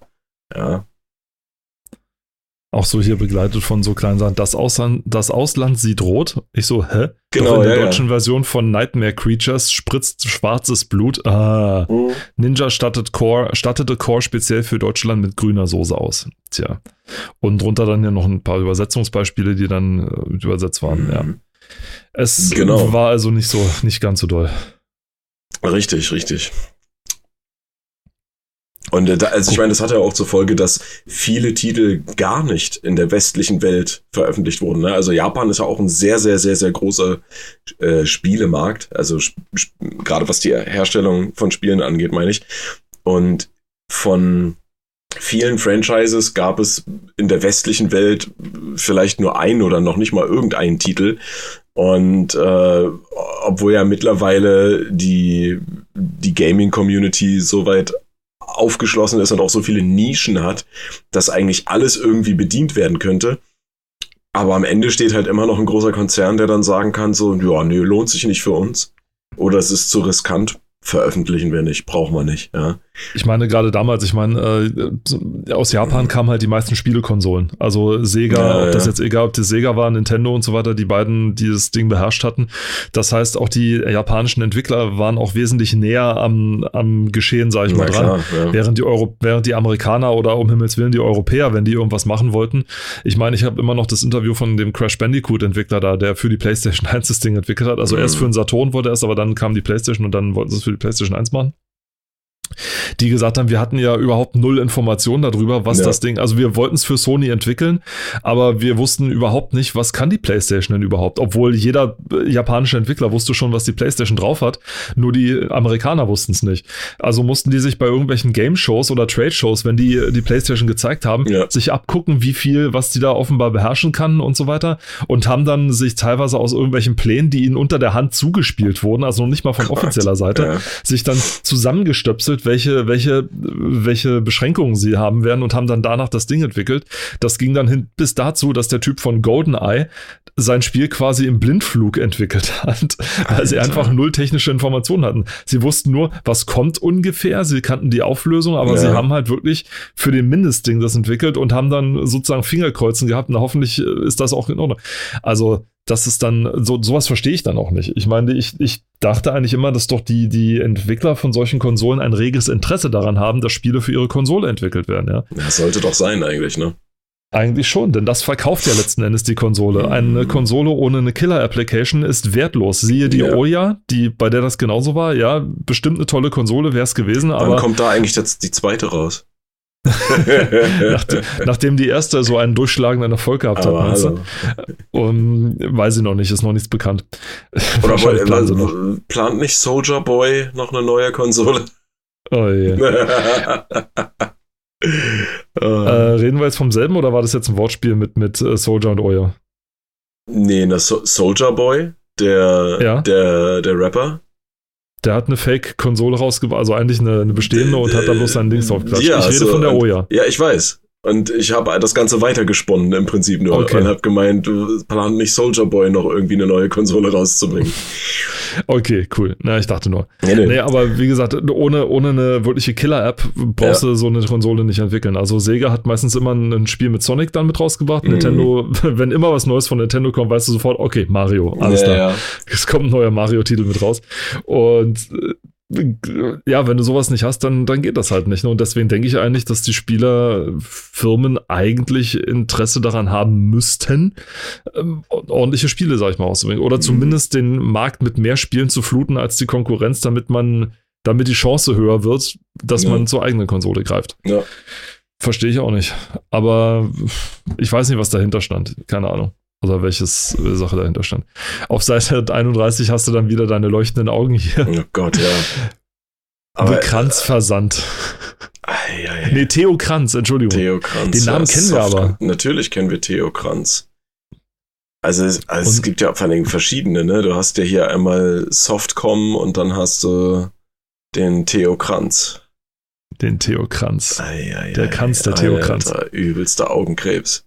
Ja. Auch so hier begleitet von so kleinen Sachen. Das Ausland, das Ausland sieht rot. Ich so, hä? Genau, Doch in der ja, deutschen Version von Nightmare Creatures spritzt schwarzes Blut. Ah. Mhm. Ninja stattet Core, stattete Core speziell für Deutschland mit grüner Soße aus. Tja. Und drunter dann ja noch ein paar Übersetzungsbeispiele, die dann äh, übersetzt waren, ja. Mhm. Es Genau. war also nicht so, nicht ganz so doll. Richtig, richtig. Und äh, da, also ich meine, das hat ja auch zur Folge, dass viele Titel gar nicht in der westlichen Welt veröffentlicht wurden. Ne? Also Japan ist ja auch ein sehr, sehr, sehr, sehr großer äh, Spielemarkt. Also gerade was die Herstellung von Spielen angeht, meine ich. Und von vielen Franchises gab es in der westlichen Welt vielleicht nur ein oder noch nicht mal irgendeinen Titel. Und äh, obwohl ja mittlerweile die, die Gaming-Community soweit aufgeschlossen ist und auch so viele Nischen hat, dass eigentlich alles irgendwie bedient werden könnte. Aber am Ende steht halt immer noch ein großer Konzern, der dann sagen kann, so, ja, nee, lohnt sich nicht für uns. Oder es ist zu riskant, veröffentlichen wir nicht, brauchen wir nicht, ja. Ich meine, gerade damals, ich meine, äh, aus Japan kamen halt die meisten Spielekonsolen. Also Sega, Ja, ob das ja. jetzt egal, ob das Sega war, Nintendo und so weiter, die beiden, die das Ding beherrscht hatten. Das heißt, auch die japanischen Entwickler waren auch wesentlich näher am, am Geschehen, sage ich mal, Na dran. klar, ja. Während die, Euro während die Amerikaner oder um Himmels Willen die Europäer, wenn die irgendwas machen wollten. Ich meine, ich habe immer noch das Interview von dem Crash Bandicoot-Entwickler da, der für die PlayStation 1 das Ding entwickelt hat. Also Mhm. erst für den Saturn wollte er es, aber dann kam die PlayStation und dann wollten sie es für die PlayStation 1 machen die gesagt haben, wir hatten ja überhaupt null Informationen darüber, was Ja. das Ding, also wir wollten es für Sony entwickeln, aber wir wussten überhaupt nicht, was kann die PlayStation denn überhaupt, obwohl jeder äh, japanische Entwickler wusste schon, was die PlayStation drauf hat, nur die Amerikaner wussten es nicht. Also mussten die sich bei irgendwelchen Game-Shows oder Trade-Shows, wenn die die PlayStation gezeigt haben, Ja. sich abgucken, wie viel, was die da offenbar beherrschen kann und so weiter und haben dann sich teilweise aus irgendwelchen Plänen, die ihnen unter der Hand zugespielt wurden, also noch nicht mal von Gott, offizieller Seite, ja. sich dann zusammengestöpselt, welche, welche, welche Beschränkungen sie haben werden und haben dann danach das Ding entwickelt. Das ging dann hin bis dazu, dass der Typ von GoldenEye sein Spiel quasi im Blindflug entwickelt hat, weil sie Alter. einfach null technische Informationen hatten. Sie wussten nur, was kommt ungefähr, sie kannten die Auflösung, aber Ja. sie haben halt wirklich für den Mindestding das entwickelt und haben dann sozusagen Fingerkreuzen gehabt. Na, hoffentlich äh, ist das auch in Ordnung. Also, das ist dann, so, sowas verstehe ich dann auch nicht. Ich meine, ich, ich dachte eigentlich immer, dass doch die, die Entwickler von solchen Konsolen ein reges Interesse daran haben, dass Spiele für ihre Konsole entwickelt werden, ja. Das sollte doch sein eigentlich, ne? Eigentlich schon, denn das verkauft ja letzten Endes die Konsole. Eine Konsole ohne eine Killer-Application ist wertlos. Siehe die Ja. Oya, die, bei der das genauso war. Ja, bestimmt eine tolle Konsole wäre es gewesen, Wann aber kommt da eigentlich jetzt die zweite raus? nach, nachdem die erste so einen durchschlagenden Erfolg gehabt hat, meinst du? Um, weiß ich noch nicht, ist noch nichts bekannt. Oder Wahrscheinlich planen sie noch. plant nicht Soldier Boy noch eine neue Konsole? Oh je. Äh, reden wir jetzt vom selben oder war das jetzt ein Wortspiel mit, mit äh, Soldier und Oya? nee, ne, so Soldier Boy, der, Ja. der, der Rapper. Der hat eine Fake-Konsole rausgebracht, also eigentlich eine, eine bestehende und hat da bloß sein Dings draufgeklatscht. Ja, ich rede so, von der Oya. Ja, ich weiß. Und ich habe das Ganze weitergesponnen im Prinzip nur Okay. und habe gemeint, plant nicht Soldier Boy noch irgendwie eine neue Konsole rauszubringen. Okay, cool. Na, ich dachte nur. Nee, nee. Nee, aber wie gesagt, ohne, ohne eine wirkliche Killer-App brauchst du so eine Konsole nicht entwickeln. Also Sega hat meistens immer ein, Spiel mit Sonic dann mit rausgebracht. Mhm. Nintendo, wenn immer was Neues von Nintendo kommt, weißt du sofort, okay, Mario, alles ja, klar. ja. Es kommt ein neuer Mario-Titel mit raus. Und äh, ja, wenn du sowas nicht hast, dann, dann geht das halt nicht. ne? Und deswegen denke ich eigentlich, dass die Spielerfirmen eigentlich Interesse daran haben müssten, ähm, ordentliche Spiele, sag ich mal, auszubringen. Oder Mhm. zumindest den Markt mit mehr Spielen zu fluten als die Konkurrenz, damit man, damit die Chance höher wird, dass Ja. man zur eigenen Konsole greift. Ja. Verstehe ich auch nicht. Aber ich weiß nicht, was dahinter stand. Keine Ahnung. Oder welches äh, Sache dahinter stand. Auf Seite 31 hast du dann wieder deine leuchtenden Augen hier. Oh Gott, ja. Aber Kranzversand. Ei, ei, ei. Nee, Theo Kranz, Entschuldigung. Theo Kranz. Den Namen kennen wir aber. Natürlich kennen wir Theo Kranz. Also, es, also es gibt ja vor allen Dingen verschiedene, ne? Du hast ja hier einmal Softcom und dann hast du den Theo Kranz. Den Theo Kranz. Ei, Der Kranz, der Theo Kranz. Alter, Übelster Augenkrebs.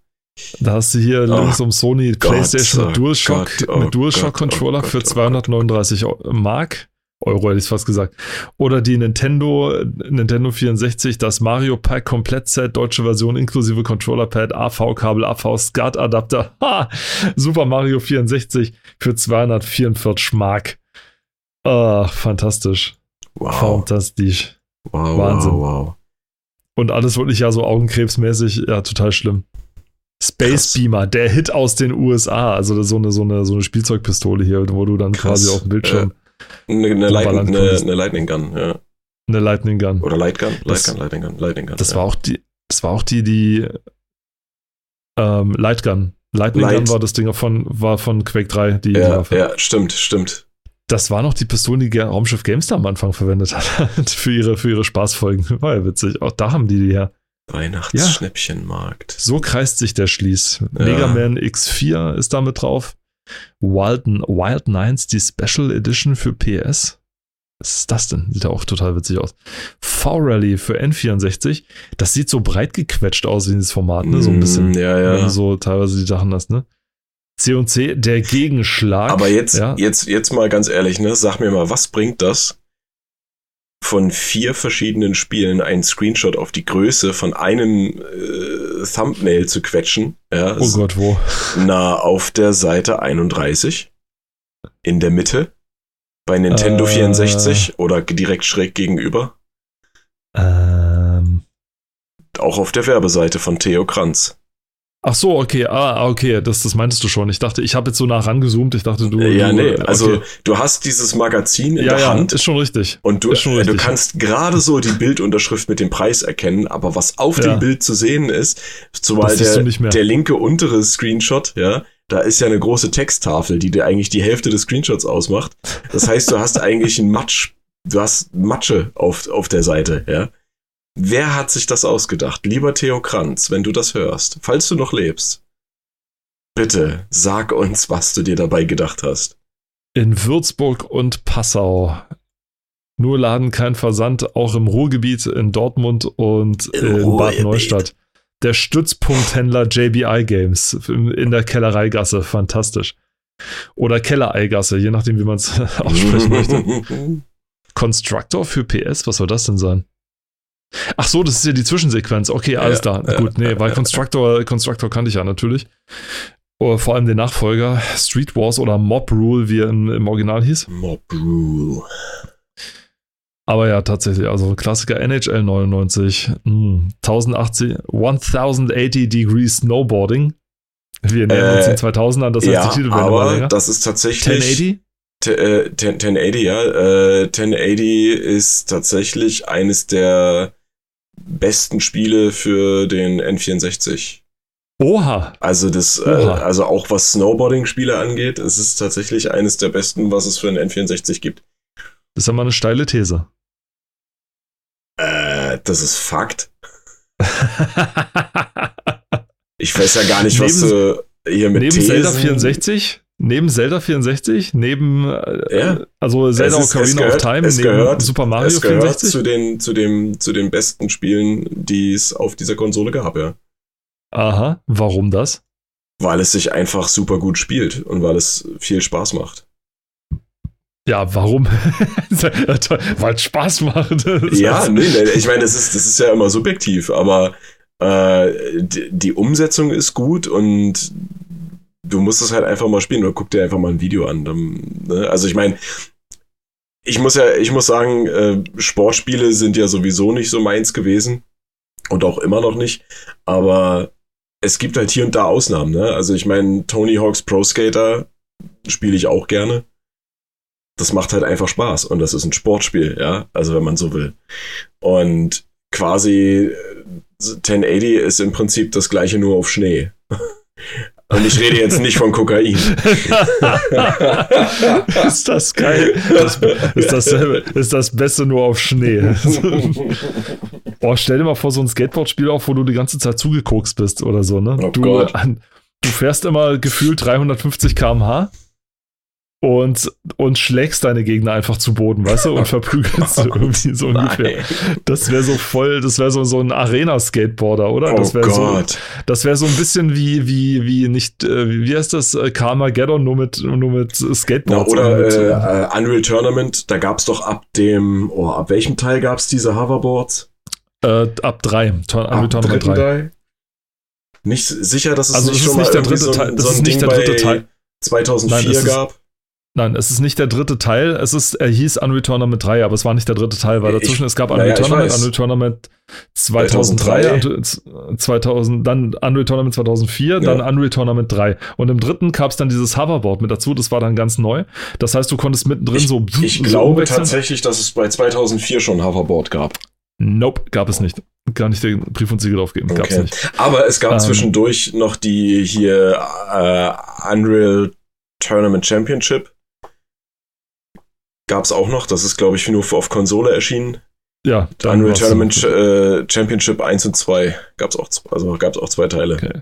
Da hast du hier Oh links um Sony Gott, PlayStation oh mit DualShock, Gott, oh mit DualShock Gott, oh Controller Gott, für oh Gott. 239 Mark. Euro hätte ich fast gesagt. Oder die Nintendo, Nintendo 64, das Mario Pack Komplettset, deutsche Version inklusive Controller-Pad, AV-Kabel, AV, SCART-Adapter. Ha! Super Mario 64 für 244 Mark. Ah, fantastisch. Wow. Fantastisch. Wow, Wahnsinn. wow, wow. Und alles wirklich ja so augenkrebsmäßig, ja, total schlimm. Space Krass. Beamer, der Hit aus den USA, also das so eine, so eine, so eine Spielzeugpistole hier, wo du dann Krass. quasi auf dem Bildschirm Eine, eine, Ballern Lightning, eine, eine Lightning Gun, ja. eine Lightning Gun. Oder Light Gun? Das- Light Gun, Lightning Gun, Lightning Gun. Das ja. war auch die, das war auch die, die ähm, Light Gun. Lightning Light. Gun war das Ding von, war von Quake 3, die, Ja, Waffe. ja, stimmt, stimmt. Das war noch die Pistole, die Raumschiff GameStar am Anfang verwendet hat. für ihre, für ihre Spaßfolgen. War ja witzig. Auch da haben die die her. Weihnachtsschnäppchenmarkt. So kreist sich der Schließ. Ja. Mega Man X4 ist damit drauf. Wild, Wild Nines, die Special Edition für PS. Was ist das denn? Sieht ja auch total witzig aus. V-Rally für N64. Das sieht so breit gequetscht aus in dieses Format, ne? So ein bisschen. Mm, Ja, Wenn ja. du so teilweise die Sachen hast, ne? C&C, der Gegenschlag. Aber jetzt, ja, jetzt, jetzt mal ganz ehrlich, ne? Sag mir mal, was bringt das, von vier verschiedenen Spielen einen Screenshot auf die Größe von einem äh, Thumbnail zu quetschen? Ja, oh Gott, wo? Na, auf der Seite 31. In der Mitte. Bei Nintendo Äh. 64 oder direkt schräg gegenüber. Ähm. Auch auf der Werbeseite von Theo Kranz. Ach so, okay, ah, okay, das, das meintest du schon. Ich dachte, ich habe jetzt so nah rangezoomt, ich dachte, du. ja, du, nee, äh, also okay. du hast dieses Magazin in ja, der ja, Hand ist schon richtig. und du, äh, du richtig. kannst gerade so die Bildunterschrift mit dem Preis erkennen, aber was auf Ja. dem Bild zu sehen ist, zumal der, du der linke untere Screenshot, ja, da ist ja eine große Texttafel, die dir eigentlich die Hälfte des Screenshots ausmacht. Das heißt, du hast eigentlich ein Matsch, du hast Matsche auf, auf der Seite, ja. Wer hat sich das ausgedacht? Lieber Theo Kranz, wenn du das hörst, falls du noch lebst, bitte sag uns, was du dir dabei gedacht hast. In Würzburg und Passau. Nur Laden, kein Versand, auch im Ruhrgebiet, in Dortmund und Im in Bad. Neustadt. Der Stützpunkthändler JBI Games in der Kellereigasse. Fantastisch. Oder Kellereigasse, je nachdem, wie man es aussprechen möchte. Constructor für PS, was soll das denn sein? Ach so, das ist ja die Zwischensequenz. Okay, alles Ja, klar. ja, Gut, nee, weil. Constructor, Constructor kannte ich ja natürlich. Oder vor allem den Nachfolger Street Wars oder Mob Rule, wie er im, im Original hieß. Mob Rule. Aber ja, tatsächlich, also Klassiker NHL 99, mh, 1080, 1080 Degrees Snowboarding. Wir nähern uns Äh, den 2000ern, das heißt, ja, die Titel werden aber länger. das ist tatsächlich 1080? T- äh, 10, 1080, ja. Äh, 1080 ist tatsächlich eines der besten Spiele für den N64. Oha! Also das, äh, Oha. also auch was Snowboarding-Spiele angeht, es ist tatsächlich eines der besten, was es für den N64 gibt. Das ist ja mal eine steile These. Äh, das ist Fakt. Ich weiß ja gar nicht, was Neben- du hier mit neben Thesen... Zelda 64, neben Zelda 64, neben äh, Ja. also Zelda ist- Ocarina of gehört- Time, es neben gehört- Super Mario es gehört 64. zu den, zu, dem, zu den besten Spielen, die es auf dieser Konsole gab, ja. Aha, warum das? Weil es sich einfach super gut spielt und weil es viel Spaß macht. Ja, warum? Weil es Spaß macht. Ja, nee, nee, ich meine, das ist, das ist ja immer subjektiv, aber äh, die, die Umsetzung ist gut und du musst es halt einfach mal spielen oder guck dir einfach mal ein Video an. Dann, ne? Also ich meine, ich muss ja, ich muss sagen, äh, Sportspiele sind ja sowieso nicht so meins gewesen und auch immer noch nicht, aber es gibt halt hier und da Ausnahmen, ne? Also ich meine, Tony Hawk's Pro Skater spiele ich auch gerne. Das macht halt einfach Spaß und das ist ein Sportspiel, ja, also wenn man so will. Und quasi äh, 1080 ist im Prinzip das gleiche nur auf Schnee. Und ich rede jetzt nicht von Kokain. ist das geil? Das, ist, dasselbe, ist das Beste nur auf Schnee. Boah, stell dir mal vor, so ein Skateboard-Spiel auf, wo du die ganze Zeit zugekokst bist oder so, ne? Oh du, an, du fährst immer gefühlt 350 km/h und, und schlägst deine Gegner einfach zu Boden, weißt du, und verprügelst sie irgendwie so ungefähr. Das wäre so voll, das wäre so, so ein Arena-Skateboarder, oder? Das oh wäre so, das wäre so ein bisschen wie, wie, wie nicht, äh, wie heißt das, äh, Carmageddon, nur mit, nur mit Na, Skateboards. oder und mit, äh, äh, Unreal Tournament, da gab's doch ab dem, oh, ab welchem Teil gab's diese Hoverboards? äh, ab drei, Unreal Ab Tournament dritten 3. Teil? Nicht sicher, dass es Also nicht es ist schon nicht mal der dritte so, ein- Teil, das so ist nicht Ding der dritte Teil. 2004 Nein, es ist- gab. Nein, es ist nicht der dritte Teil. Es ist, er hieß Unreal Tournament 3, aber es war nicht der dritte Teil, weil Ich- dazwischen es gab naja, Unreal ich Tournament. Unreal Tournament 2003, 2003. 2000, dann Unreal Tournament 2004, dann Unreal Tournament 3. Und im dritten gab es dann dieses Hoverboard mit dazu, das war dann ganz neu. Das heißt, du konntest mittendrin Ich, so. ich so glaube umwechseln. tatsächlich, dass es bei 2004 schon Hoverboard gab. Nope, gab es nicht. Gar nicht den Brief und Siegel aufgeben, gab's Okay. nicht. Aber es gab Ähm. zwischendurch noch die hier äh, Unreal Tournament Championship. Gab's auch noch. Das ist, glaube ich, nur für auf Konsole erschienen. Ja, dann Unreal Tournament äh, Championship 1 und 2 gab's auch, z- also gab's auch zwei Teile. Okay.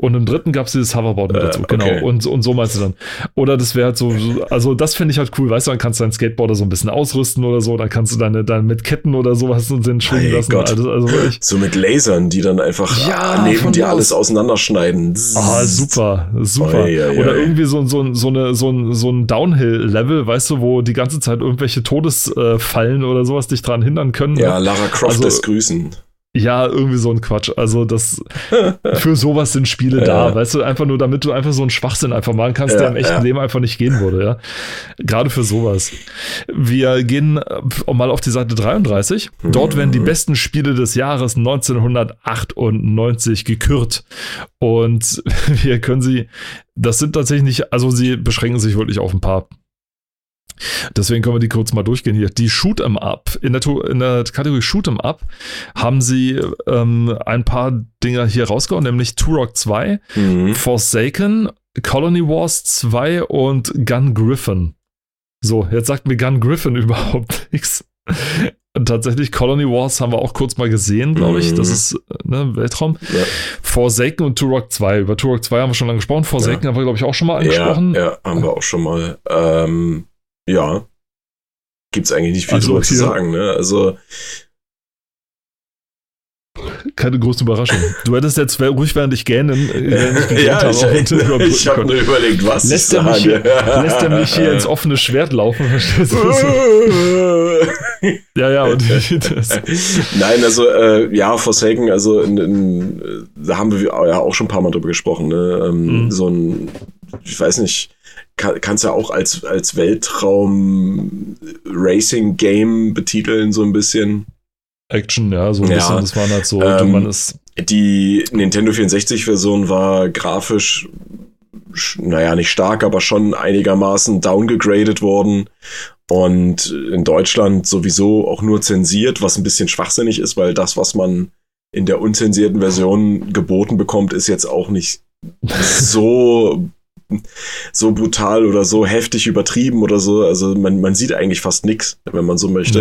Und im dritten gab es dieses Hoverboard mit Äh, dazu, genau. okay. Und, und so meinst du dann. Oder das wäre halt so, so- also das finde ich halt cool, weißt du, dann kannst du deinen Skateboarder so ein bisschen ausrüsten oder so, dann kannst du deine, deine mit Ketten oder sowas und den schwingen Hey lassen. Gott. Also, also. So mit Lasern, die dann einfach Ja, neben dir alles auseinanderschneiden. Ah, super, super. Oi, oi, Oder oi. irgendwie so, so, so, eine, so ein, so ein Downhill-Level, weißt du, wo die ganze Zeit irgendwelche Todesfallen oder sowas dich dran hindern können. ne? Ja, Lara Croft Also- lässt grüßen. Ja, irgendwie so ein Quatsch. Also das für sowas sind Spiele da, Ja. weißt du, einfach nur damit du einfach so einen Schwachsinn einfach machen kannst, Ja, der im echten ja. Leben einfach nicht gehen würde, ja. Gerade für sowas. Wir gehen äh, mal auf die Seite 33. Dort werden die besten Spiele des Jahres 1998 gekürt. Und wir können sie, das sind tatsächlich nicht, also sie beschränken sich wirklich auf ein paar Deswegen können wir die kurz mal durchgehen hier. Die Shoot 'em Up, in der, in der Kategorie Shoot 'em Up haben sie ähm, ein paar Dinger hier rausgehauen, nämlich Turok 2, Mhm. Forsaken, Colony Wars 2 und Gun Griffin. So, jetzt sagt mir Gun Griffin überhaupt nichts. Und Tatsächlich, Colony Wars haben wir auch kurz mal gesehen, glaube ich. Mhm. Das ist ne, Weltraum. Ja. Forsaken und Turok 2. Über Turok 2 haben wir schon lange gesprochen. Forsaken haben wir, glaube ich, auch schon mal angesprochen. Ja, ja, haben wir auch schon mal. Ähm, ja. Gibt's eigentlich nicht viel Also drüber zu sagen, ne? Also, Keine große Überraschung. Du hättest jetzt ruhig während ich gähnen, äh, während ich ja, habe, ich, habe nur überlegt, was Lässt ich er, mich hier, sage. lässt er mich hier ins offene Schwert laufen? Ja, ja, und Nein, also äh, ja, Forsaken, also in, in, äh, da haben wir ja auch schon ein paar Mal drüber gesprochen, ne? Ähm, Mhm. So ein, ich weiß nicht, kann, kannst ja auch als, als Weltraum-Racing-Game betiteln, so ein bisschen. Action, ja, so ein Ja. bisschen, das waren halt so, Ähm, man ist, Die Nintendo 64-Version war grafisch, sch- naja, nicht stark, aber schon einigermaßen downgegradet worden. Und in Deutschland sowieso auch nur zensiert, was ein bisschen schwachsinnig ist, weil das, was man in der unzensierten Version geboten bekommt, ist jetzt auch nicht so so brutal oder so heftig übertrieben oder so. Also man, man sieht eigentlich fast nix, wenn man so möchte.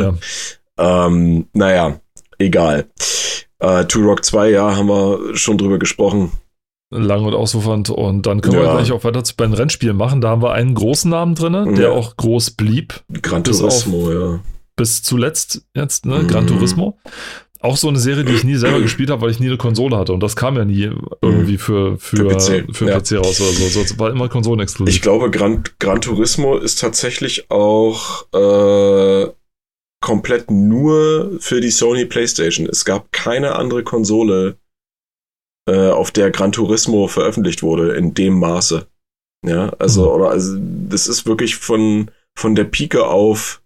ja. Ähm, naja, egal. Äh, Turok 2, ja, haben wir schon drüber gesprochen. Lang und ausufernd. Und dann können wir Ja. gleich auch weiter zu, bei den Rennspielen machen. Da haben wir einen großen Namen drin, der Ja. auch groß blieb, Gran Bis Turismo, ja. bis zuletzt jetzt, ne? Mhm. Gran Turismo. Auch so eine Serie, die ich nie selber gespielt habe, weil ich nie eine Konsole hatte. Und das kam ja nie irgendwie für, für, Mhm. Für PC, für ja. PC raus oder so. so. Es war immer konsolenexklusiv. Ich glaube, Gran, Gran Turismo ist tatsächlich auch äh, komplett nur für die Sony PlayStation. Es gab keine andere Konsole, äh, auf der Gran Turismo veröffentlicht wurde, in dem Maße. Ja, also, Mhm. oder also, das ist wirklich von, von der Pike auf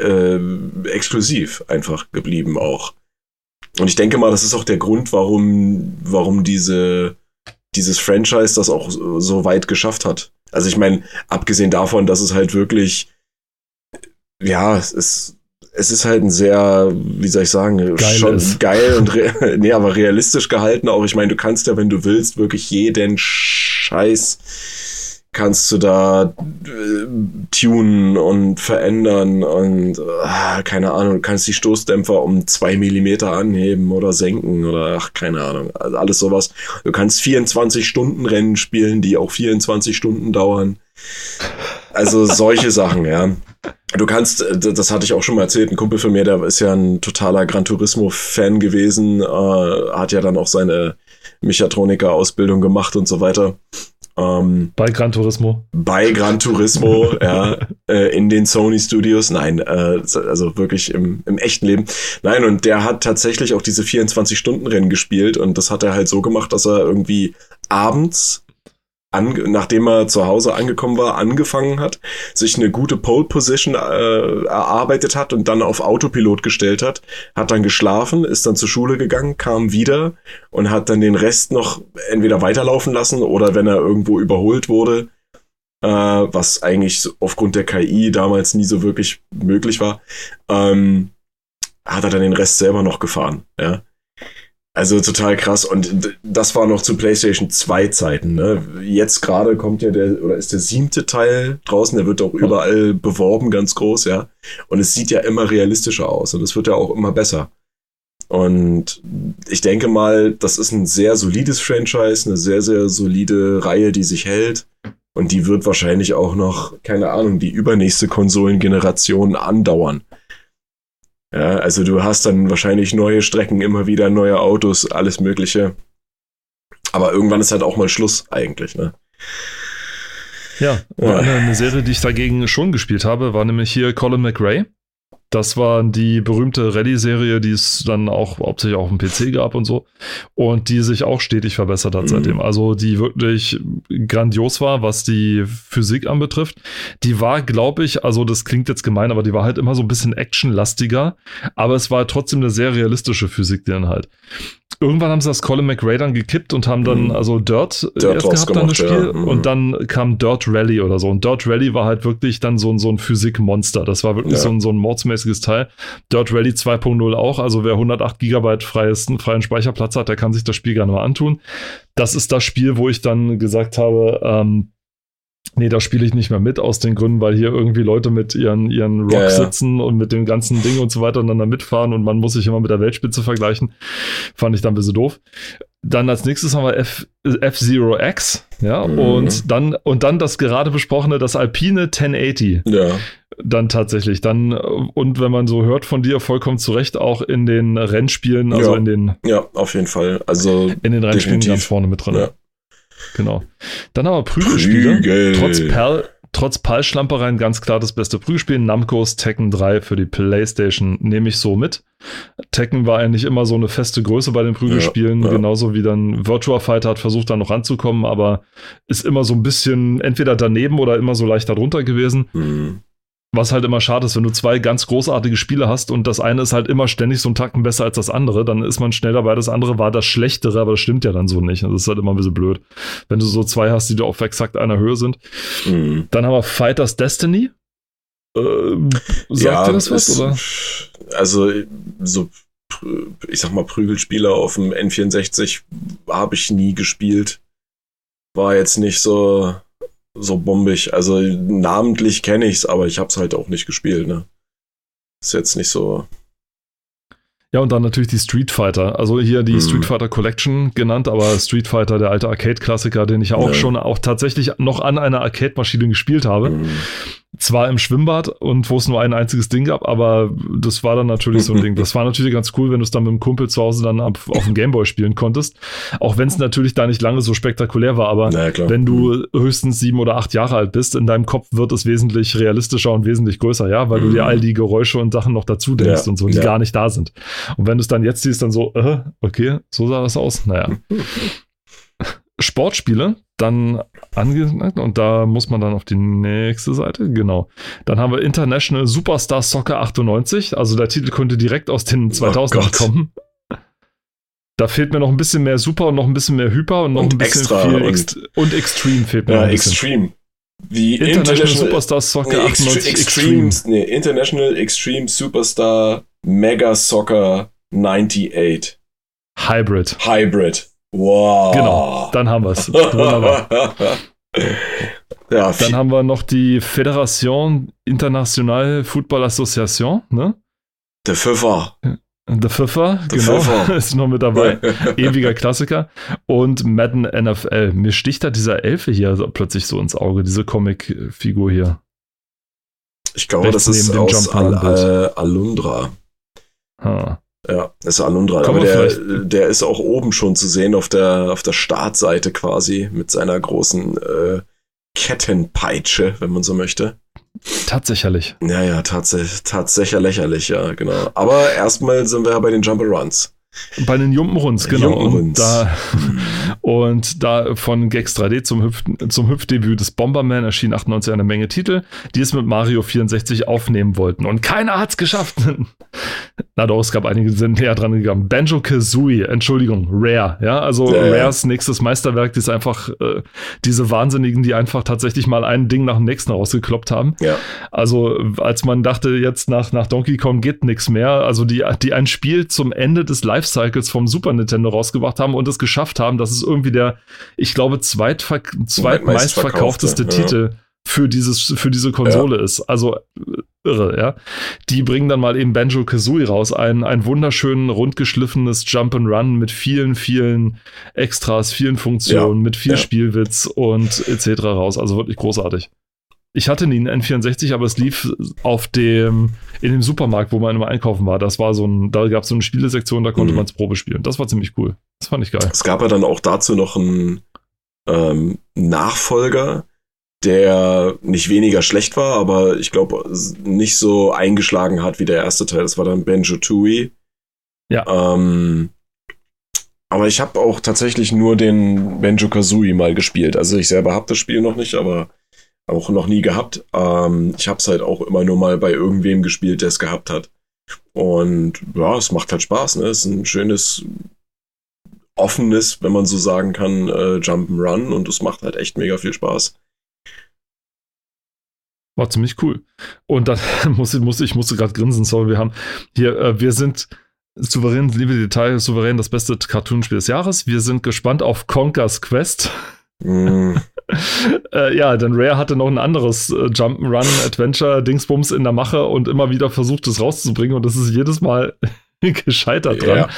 äh, exklusiv einfach geblieben auch. Und ich denke mal, das ist auch der Grund, warum, warum diese, dieses Franchise das auch so so weit geschafft hat. Also ich meine, abgesehen davon, dass es halt wirklich, ja, es ist, es ist halt ein sehr, wie soll ich sagen, Geil schon geil und nee, aber realistisch gehalten auch. Ich meine, du kannst ja, wenn du willst, wirklich jeden Scheiß kannst du da äh, tunen und verändern und äh, keine Ahnung, du kannst die Stoßdämpfer um zwei Millimeter anheben oder senken oder ach, keine Ahnung, also alles sowas. Du kannst 24 Stunden Rennen spielen, die auch 24 Stunden dauern. Also solche Sachen, ja. Du kannst, äh, das hatte ich auch schon mal erzählt, ein Kumpel von mir, der ist ja ein totaler Gran Turismo-Fan gewesen, äh, hat ja dann auch seine Mechatroniker-Ausbildung gemacht und so weiter. Ähm, bei Gran Turismo. Bei Gran Turismo, ja, äh, in den Sony Studios. Nein, äh, also wirklich im, im echten Leben. Nein, und der hat tatsächlich auch diese 24-Stunden-Rennen gespielt und das hat er halt so gemacht, dass er irgendwie abends an, nachdem er zu Hause angekommen war, angefangen hat, sich eine gute Pole Position äh, erarbeitet hat und dann auf Autopilot gestellt hat, hat dann geschlafen, ist dann zur Schule gegangen, kam wieder und hat dann den Rest noch entweder weiterlaufen lassen oder wenn er irgendwo überholt wurde, äh, was eigentlich aufgrund der KI damals nie so wirklich möglich war, ähm, hat er dann den Rest selber noch gefahren, ja. Also total krass. Und das war noch zu PlayStation 2 Zeiten. Ne? Jetzt gerade kommt ja der, oder ist der siebte Teil draußen, der wird auch überall beworben, ganz groß, ja. Und es sieht ja immer realistischer aus und es wird ja auch immer besser. Und ich denke mal, das ist ein sehr solides Franchise, eine sehr, sehr solide Reihe, die sich hält. Und die wird wahrscheinlich auch noch, keine Ahnung, die übernächste Konsolengeneration andauern. Ja, also du hast dann wahrscheinlich neue Strecken, immer wieder neue Autos, alles Mögliche. Aber irgendwann ist halt auch mal Schluss eigentlich, ne? Ja. Eine, eine Serie, die ich dagegen schon gespielt habe, war nämlich hier Colin McRae. Das war die berühmte Rallye-Serie, die es dann auch hauptsächlich auf dem PC gab und so. Und die sich auch stetig verbessert hat mhm. seitdem. Also die wirklich grandios war, was die Physik anbetrifft. Die war, glaube ich, also das klingt jetzt gemein, aber die war halt immer so ein bisschen actionlastiger. Aber es war trotzdem eine sehr realistische Physik, die dann halt irgendwann haben sie das Colin McRae dann gekippt und haben dann mhm. also Dirt, Dirt erst gehabt dann das Spiel ja. mhm. und dann kam Dirt Rally oder so und Dirt Rally war halt wirklich dann so, so ein Physikmonster. Das war wirklich ja. so, ein, so ein mordsmäßiges Teil. Dirt Rally 2.0 auch, also wer 108 Gigabyte freies, freien Speicherplatz hat, der kann sich das Spiel gerne mal antun. Das ist das Spiel, wo ich dann gesagt habe, ähm, Nee, da spiele ich nicht mehr mit aus den Gründen, weil hier irgendwie Leute mit ihren, ihren Rock ja, sitzen und mit dem ganzen Ding und so weiter und dann da mitfahren und man muss sich immer mit der Weltspitze vergleichen. Fand ich dann ein bisschen doof. Dann als nächstes haben wir F, F-Zero X, ja, mhm. und dann, und dann das gerade besprochene, das Alpine 1080. Ja. Dann tatsächlich, dann, und wenn man so hört von dir, vollkommen zu Recht, auch in den Rennspielen, also ja. in den. Ja, auf jeden Fall. Also. In den Rennspielen definitiv. ganz vorne mit drin. Ja. Genau. Dann aber Prügelspiele. Prügel. Trotz Perl, trotz Pallschlampereien ganz klar das beste Prügelspiel. Namco's Tekken 3 für die PlayStation nehme ich so mit. Tekken war eigentlich immer so eine feste Größe bei den Prügelspielen, ja, ja. genauso wie dann Virtua Fighter hat versucht, da noch ranzukommen, aber ist immer so ein bisschen entweder daneben oder immer so leicht darunter gewesen. Mhm. Was halt immer schade ist, wenn du zwei ganz großartige Spiele hast und das eine ist halt immer ständig so einen Tacken besser als das andere, dann ist man schnell dabei, das andere war das Schlechtere, aber das stimmt ja dann so nicht. Das ist halt immer ein bisschen blöd, wenn du so zwei hast, die auf exakt einer Höhe sind. Mhm. Dann haben wir Fighters Destiny. Ähm, sagt ja, dir das was, ist, oder? Also, so, ich sag mal, Prügelspieler auf dem N64 habe ich nie gespielt. War jetzt nicht so so bombig. Also namentlich kenne ich es, aber ich habe es halt auch nicht gespielt. Ne? Ist jetzt nicht so. Ja, und dann natürlich die Street Fighter. Also hier die hm. Street Fighter Collection genannt, aber Street Fighter, der alte Arcade-Klassiker, den ich auch ja. schon auch tatsächlich noch an einer Arcade-Maschine gespielt habe. Hm zwar im Schwimmbad und wo es nur ein einziges Ding gab, aber das war dann natürlich so ein Ding. Das war natürlich ganz cool, wenn du es dann mit dem Kumpel zu Hause dann auf, auf dem Gameboy spielen konntest. Auch wenn es natürlich da nicht lange so spektakulär war, aber naja, wenn du höchstens sieben oder acht Jahre alt bist, in deinem Kopf wird es wesentlich realistischer und wesentlich größer, ja, weil mhm. du dir mhm. all die Geräusche und Sachen noch dazu denkst ja, und so, die ja. gar nicht da sind. Und wenn du es dann jetzt siehst, dann so, äh, okay, so sah das aus. Naja. Sportspiele, dann angezeigt und da muss man dann auf die nächste Seite, genau. Dann haben wir International Superstar Soccer 98, also der Titel könnte direkt aus den 2000 oh kommen. Da fehlt mir noch ein bisschen mehr Super und noch ein bisschen mehr Hyper und noch und ein bisschen extra viel und, Ext und Extreme fehlt mir. Ja, Extreme. Wie International, International Superstar Soccer nee, 98 Extreme. Extreme. Nee, International Extreme Superstar Mega Soccer 98. Hybrid. Hybrid. Wow. Genau, dann haben wir es. Wunderbar. ja, dann haben wir noch die Fédération Internationale Football Association, ne? Der FIFA. Der FIFA, The genau, FIFA. ist noch mit dabei. Ewiger Klassiker. Und Madden NFL. Mir sticht da dieser Elfe hier plötzlich so ins Auge, diese Comic-Figur hier. Ich glaube, das ist aus Al Al Alundra. Ha. Ja, das ist Alundra. Aber der, der ist auch oben schon zu sehen auf der, auf der Startseite quasi mit seiner großen äh, Kettenpeitsche, wenn man so möchte. Tatsächlich. Ja, ja, tatsächlich, tatsächlich lächerlich, ja, genau. Aber erstmal sind wir ja bei den Jumper-Runs. Bei den Jumpenruns, genau. Und da, und da von Gex 3D zum, Hüpf, zum Hüpfdebüt des Bomberman erschien 98 eine Menge Titel, die es mit Mario 64 aufnehmen wollten. Und keiner hat's geschafft. Na doch, es gab einige, die sind näher dran gegangen. Banjo Kazooie, Entschuldigung, Rare. Ja, also ja, Rares nächstes Meisterwerk, die ist einfach äh, diese Wahnsinnigen, die einfach tatsächlich mal ein Ding nach dem nächsten rausgekloppt haben. Ja. Also, als man dachte, jetzt nach, nach Donkey Kong geht nichts mehr, also die, die ein Spiel zum Ende des Lifecycles vom Super Nintendo rausgebracht haben und es geschafft haben, dass es irgendwie der, ich glaube, zweitver zweitmeistverkaufteste Titel ja. für dieses, für diese Konsole ja. ist. Also irre, ja. Die bringen dann mal eben Banjo Kazooie raus, ein, ein wunderschön rundgeschliffenes Jump and Run mit vielen, vielen Extras, vielen Funktionen, ja. mit viel Spielwitz und etc. raus. Also wirklich großartig. Ich hatte nie einen N64, aber es lief auf dem, in dem Supermarkt, wo man immer einkaufen war. Das war so ein, da gab es so eine Spielesektion, da konnte mhm. man es Probe spielen. Das war ziemlich cool. Das fand ich geil. Es gab ja dann auch dazu noch einen ähm, Nachfolger, der nicht weniger schlecht war, aber ich glaube nicht so eingeschlagen hat wie der erste Teil. Das war dann Benjo Tooie. Ja. Ähm, aber ich habe auch tatsächlich nur den Benjo Kazooie mal gespielt. Also ich selber habe das Spiel noch nicht, aber auch noch nie gehabt. Ähm, ich habe es halt auch immer nur mal bei irgendwem gespielt, der es gehabt hat. Und ja, es macht halt Spaß. Ne? Es ist ein schönes, offenes, wenn man so sagen kann, äh, Jump'n'Run und es macht halt echt mega viel Spaß. War ziemlich cool. Und dann muss ich, muss, ich musste gerade grinsen, sorry, wir haben hier, äh, wir sind souverän, liebe Detail, souverän das beste Cartoonspiel des Jahres. Wir sind gespannt auf Conker's Quest. Mm. äh, ja, denn Rare hatte noch ein anderes äh, Jump'n'Run Adventure Dingsbums in der Mache und immer wieder versucht, es rauszubringen und das ist jedes Mal gescheitert dran, ja.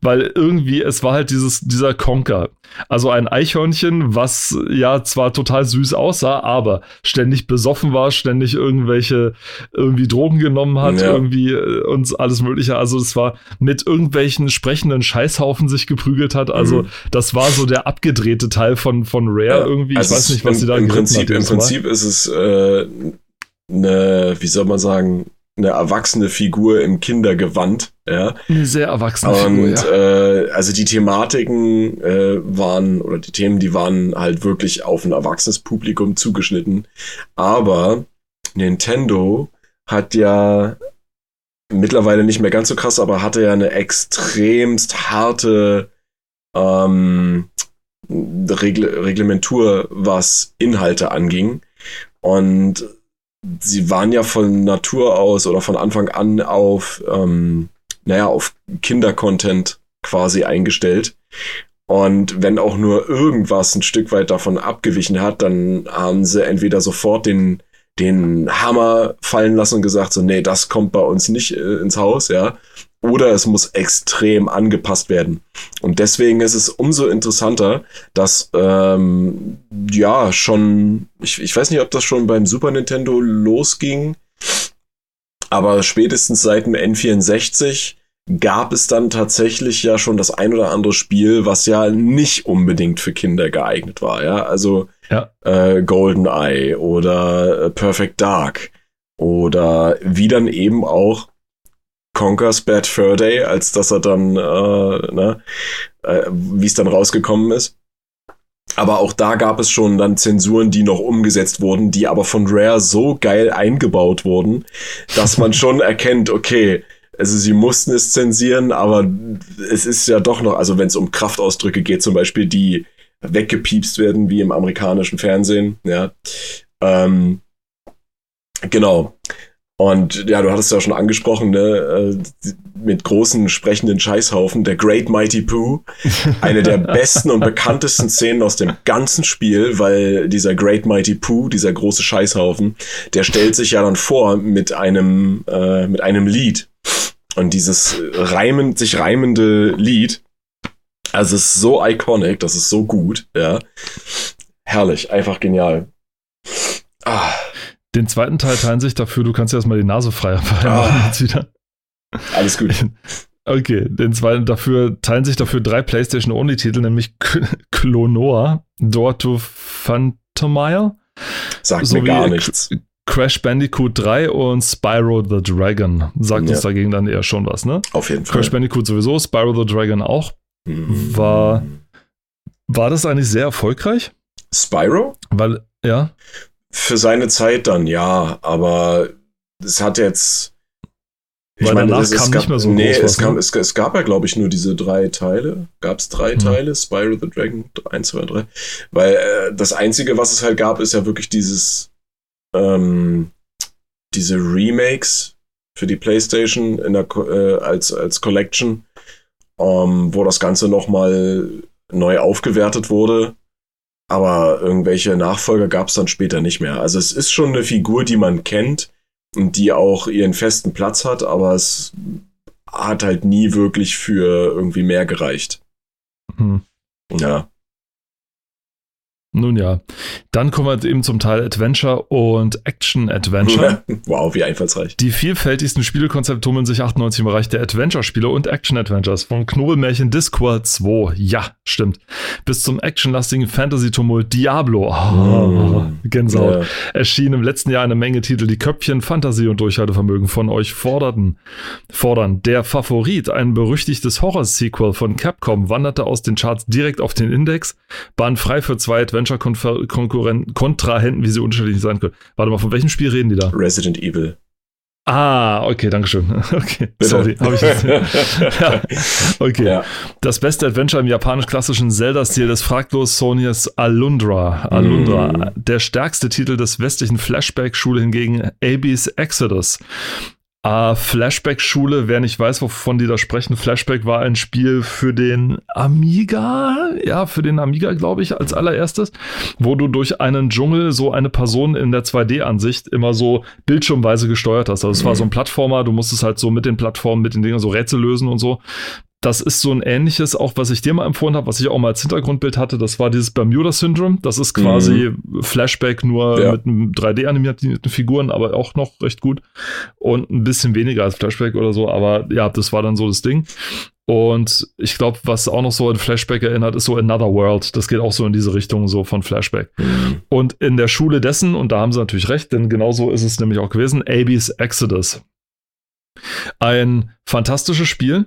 weil irgendwie es war halt dieses dieser Conker, also ein Eichhörnchen, was ja zwar total süß aussah, aber ständig besoffen war, ständig irgendwelche irgendwie Drogen genommen hat, ja. irgendwie äh, uns alles mögliche, also es war mit irgendwelchen sprechenden Scheißhaufen sich geprügelt hat, also mhm. das war so der abgedrehte Teil von von Rare ja. irgendwie, also ich weiß nicht, was sie da im Prinzip hat, im Prinzip ist es äh, eine, wie soll man sagen, eine erwachsene Figur im Kindergewand. Ja. Eine sehr erwachsene und, Figur. Ja. Äh, also die Thematiken äh, waren, oder die Themen, die waren halt wirklich auf ein erwachsenes Publikum zugeschnitten. Aber Nintendo hat ja mittlerweile nicht mehr ganz so krass, aber hatte ja eine extremst harte ähm, Regle Reglementur, was Inhalte anging. Und sie waren ja von Natur aus oder von Anfang an auf, ähm, naja, auf Kindercontent quasi eingestellt. Und wenn auch nur irgendwas ein Stück weit davon abgewichen hat, dann haben sie entweder sofort den, den Hammer fallen lassen und gesagt, so, nee, das kommt bei uns nicht äh, ins Haus, ja oder es muss extrem angepasst werden. Und deswegen ist es umso interessanter, dass ähm, ja schon, ich, ich weiß nicht, ob das schon beim Super Nintendo losging, aber spätestens seit dem N64 gab es dann tatsächlich ja schon das ein oder andere Spiel, was ja nicht unbedingt für Kinder geeignet war. Ja, also ja. Äh, GoldenEye oder äh, Perfect Dark oder wie dann eben auch Conker's Bad Fur Day, als dass er dann, äh, ne, äh, wie es dann rausgekommen ist. Aber auch da gab es schon dann Zensuren, die noch umgesetzt wurden, die aber von Rare so geil eingebaut wurden, dass man schon erkennt, okay, also sie mussten es zensieren, aber es ist ja doch noch, also wenn es um Kraftausdrücke geht, zum Beispiel, die weggepiepst werden, wie im amerikanischen Fernsehen, ja. Ähm, genau. Und ja, du hattest ja schon angesprochen, ne, äh, mit großen sprechenden Scheißhaufen, der Great Mighty Pooh. Eine der besten und bekanntesten Szenen aus dem ganzen Spiel, weil dieser Great Mighty Pooh, dieser große Scheißhaufen, der stellt sich ja dann vor mit einem, äh, mit einem Lied. Und dieses reimend, sich reimende Lied, also es ist so iconic, das ist so gut, ja. Herrlich, einfach genial. Ah Den zweiten Teil teilen sich dafür, du kannst ja erstmal die Nase frei machen Ah. jetzt wieder. Alles gut. Okay, den zweiten dafür teilen sich dafür drei PlayStation Only Titel, nämlich Klonoa, Door to Phantomile, Sagt So mir gar nichts. Crash Bandicoot 3 und Spyro the Dragon. Sagt Ja. uns dagegen dann eher schon was, ne? Auf jeden Fall. Crash Bandicoot sowieso, Spyro the Dragon auch. Mhm. war- War das eigentlich sehr erfolgreich? Spyro? Weil, ja, Für seine Zeit dann, ja, aber es hat jetzt. Weil danach es- es kam gab, nicht mehr so Nee, groß es, kam, ne? es, es gab ja, glaube ich, nur diese drei Teile. Gab es drei Hm. Teile? Spyro the Dragon 1, 2, 3. Weil äh, das Einzige, was es halt gab, ist ja wirklich dieses. Ähm, diese Remakes für die PlayStation in der, äh, als, als Collection, ähm, wo das Ganze nochmal neu aufgewertet wurde. Aber irgendwelche Nachfolger gab es dann später nicht mehr. Also es ist schon eine Figur, die man kennt und die auch ihren festen Platz hat, aber es hat halt nie wirklich für irgendwie mehr gereicht. hm. Ja. Nun ja. Dann kommen wir eben zum Teil Adventure und Action-Adventure. wow, wie einfallsreich. Die vielfältigsten Spielekonzepte tummeln sich 98 im Bereich der Adventure-Spiele und Action-Adventures. Von Knobelmärchen Discworld 2, ja, stimmt, bis zum actionlastigen Fantasy-Tumult Diablo, oh, Mm. Gänsehaut, Ja. erschienen im letzten Jahr eine Menge Titel, die Köpfchen, Fantasie und Durchhaltevermögen von euch forderten. Fordern. Der Favorit, ein berüchtigtes Horror-Sequel von Capcom, wanderte aus den Charts direkt auf den Index, bahn frei für zwei Adventure-Kontrahenten, Kontrahenten, wie sie unterschiedlich sein können. Warte mal, von welchem Spiel reden die da? Resident Evil. Ah, okay, dankeschön. Okay, Bitte. sorry, habe ich jetzt. ja, okay. Ja. Das beste Adventure im japanisch-klassischen Zelda-Stil des fraglos Sony's Alundra. Alundra. Mm. Der stärkste Titel des westlichen Flashback-Schule hingegen Abyss Exodus. Ah, Flashback-Schule, wer nicht weiß, wovon die da sprechen, Flashback war ein Spiel für den Amiga, ja, für den Amiga, glaube ich, als allererstes, wo du durch einen Dschungel so eine Person in der 2D-Ansicht immer so bildschirmweise gesteuert hast. Also es war so ein Plattformer, du musstest halt so mit den Plattformen, mit den Dingen so Rätsel lösen und so. Das ist so ein ähnliches, auch was ich dir mal empfohlen habe, was ich auch mal als Hintergrundbild hatte, das war dieses Bermuda-Syndrom. Das ist quasi Flashback nur Mhm. Ja. mit einem 3D-animierten Figuren, aber auch noch recht gut. Und ein bisschen weniger als Flashback oder so, aber ja, das war dann so das Ding. Und ich glaube, was auch noch so an Flashback erinnert, ist so Another World. Das geht auch so in diese Richtung, so von Flashback. Mhm. Und in der Schule dessen, und da haben sie natürlich recht, denn genauso ist es nämlich auch gewesen, Abyss Exodus. Ein fantastisches Spiel.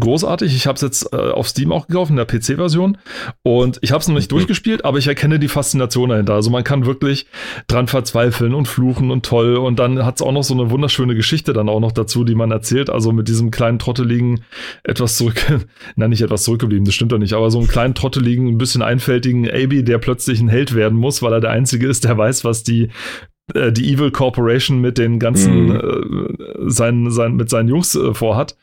Großartig. Ich habe es jetzt äh, auf Steam auch gekauft, in der PC-Version. Und ich habe es noch nicht Mhm. durchgespielt, aber ich erkenne die Faszination dahinter. Also man kann wirklich dran verzweifeln und fluchen und toll. Und dann hat es auch noch so eine wunderschöne Geschichte dann auch noch dazu, die man erzählt. Also mit diesem kleinen trotteligen, etwas zurück, na nicht etwas zurückgeblieben, das stimmt doch nicht, aber so einen kleinen trotteligen, ein bisschen einfältigen Abi, der plötzlich ein Held werden muss, weil er der Einzige ist, der weiß, was die äh, die Evil Corporation mit den ganzen Mhm. äh, seinen, sein, mit seinen Jungs äh, vorhat.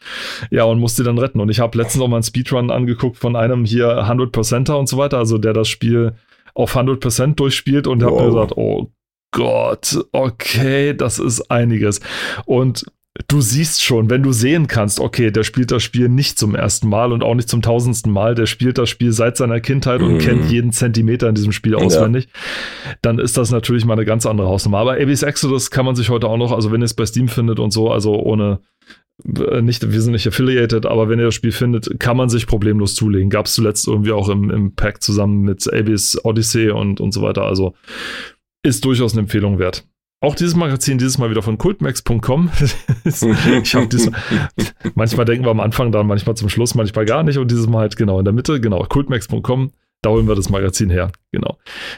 Ja, und musste dann retten. Und ich habe letztens noch mal einen Speedrun angeguckt von einem hier 100%er und so weiter, also der das Spiel auf 100% durchspielt und habe mir Wow. gesagt, oh Gott, okay, das ist einiges. Und du siehst schon, wenn du sehen kannst, okay, der spielt das Spiel nicht zum ersten Mal und auch nicht zum tausendsten Mal, der spielt das Spiel seit seiner Kindheit und Mhm. kennt jeden Zentimeter in diesem Spiel Ja. auswendig, dann ist das natürlich mal eine ganz andere Hausnummer. Aber Abyss Exodus kann man sich heute auch noch, also wenn ihr es bei Steam findet und so, also ohne äh, nicht, wir sind nicht affiliated, aber wenn ihr das Spiel findet, kann man sich problemlos zulegen. Gab es zuletzt irgendwie auch im, im Pack zusammen mit Abyss Odyssey und, und so weiter. Also ist durchaus eine Empfehlung wert. Auch dieses Magazin, dieses Mal wieder von ich diesmal, manchmal denken wir am Anfang dann, manchmal zum Schluss, manchmal gar nicht und dieses Mal halt genau in der Mitte, genau, cultmax.com. Da holen wir das Magazin her, genau.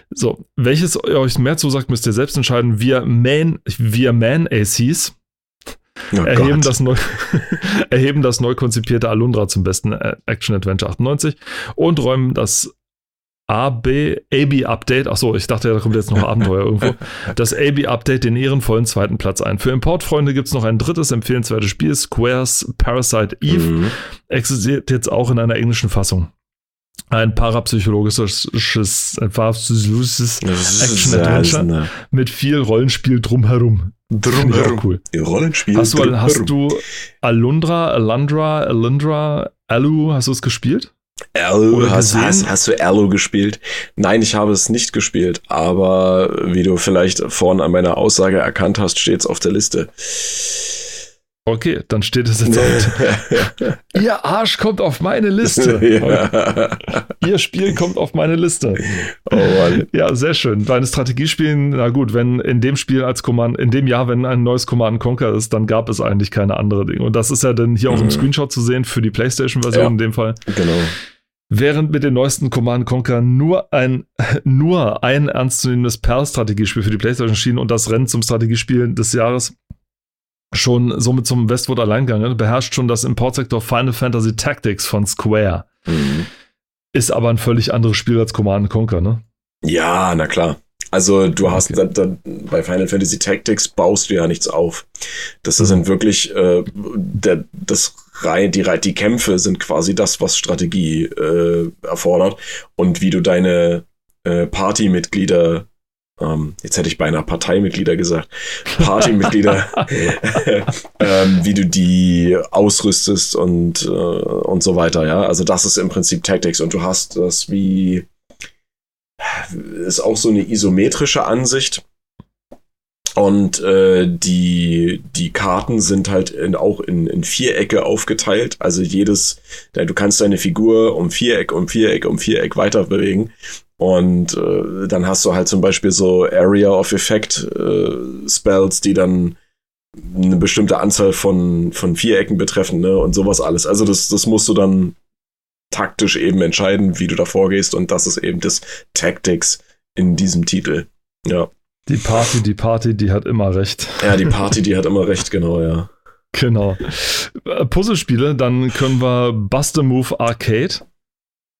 So, welches euch mehr zusagt, müsst ihr selbst entscheiden. Wir Man, wir Man ACs Oh erheben, Gott. das neu, erheben das neu konzipierte Alundra zum besten äh, Action Adventure 98 und räumen das AB, AB Update, achso, ich dachte, da kommt jetzt noch Abenteuer irgendwo, das AB Update den ehrenvollen zweiten Platz ein. Für Importfreunde gibt es noch ein drittes empfehlenswertes Spiel, Squares Parasite Eve, Mhm. existiert jetzt auch in einer englischen Fassung. Ein parapsychologisches, Action-Adventure eine mit viel Rollenspiel drumherum. Auch cool. Rollenspiel. Hast du, drumherum. hast du Alundra, Alundra, Alundra, Alu, hast du es gespielt? Erlo, hast, hast, hast, du Erlo gespielt? Nein, ich habe es nicht gespielt, aber wie du vielleicht vorhin an meiner Aussage erkannt hast, steht es auf der Liste. Okay, dann steht es jetzt auf. Ihr Arsch kommt auf meine Liste. Ja. Ihr Spiel kommt auf meine Liste. Oh Mann. Ja, sehr schön. Deine Strategiespielen, na gut, wenn in dem Spiel als Command, in dem Jahr, wenn ein neues Command Conquer ist, dann gab es eigentlich keine andere Dinge. Und das ist ja dann hier mhm. auch im. Screenshot zu sehen für die PlayStation-Version ja. in dem Fall. Genau. Während mit den neuesten Command Conquer nur ein, nur ein ernstzunehmendes Perl-Strategiespiel für die PlayStation schien und das Rennen zum Strategiespiel des Jahres schon somit zum Westwood Alleingang, ne? beherrscht schon das Importsektor Final Fantasy Tactics von Square. Mhm. Ist aber ein völlig anderes Spiel als Command Conquer, ne? Ja, na klar. Also du okay. hast da, da, bei Final Fantasy Tactics baust du ja nichts auf. Das mhm. sind wirklich äh, der, das Reihe, die, die Kämpfe sind quasi das, was Strategie äh, erfordert und wie du deine äh, Partymitglieder ähm, jetzt hätte ich beinahe Parteimitglieder gesagt, Partymitglieder, ähm, wie du die ausrüstest und, äh, und so weiter, ja. Also das ist im Prinzip Tactics und du hast das wie, ist auch so eine isometrische Ansicht. Und äh, die, die Karten sind halt in, auch in, in Vierecke aufgeteilt. Also jedes, du kannst deine Figur um Viereck, um Viereck, um Viereck weiter bewegen. Und äh, dann hast du halt zum Beispiel so Area of Effect äh, Spells, die dann eine bestimmte Anzahl von, von Vierecken betreffen, ne? Und sowas alles. Also das, das musst du dann taktisch eben entscheiden, wie du da vorgehst. Und das ist eben das Tactics in diesem Titel. Ja. Die Party, die Party, die hat immer recht. Ja, die Party, die hat immer recht, genau, ja. Genau. Äh, Puzzlespiele, dann können wir Buster Move Arcade.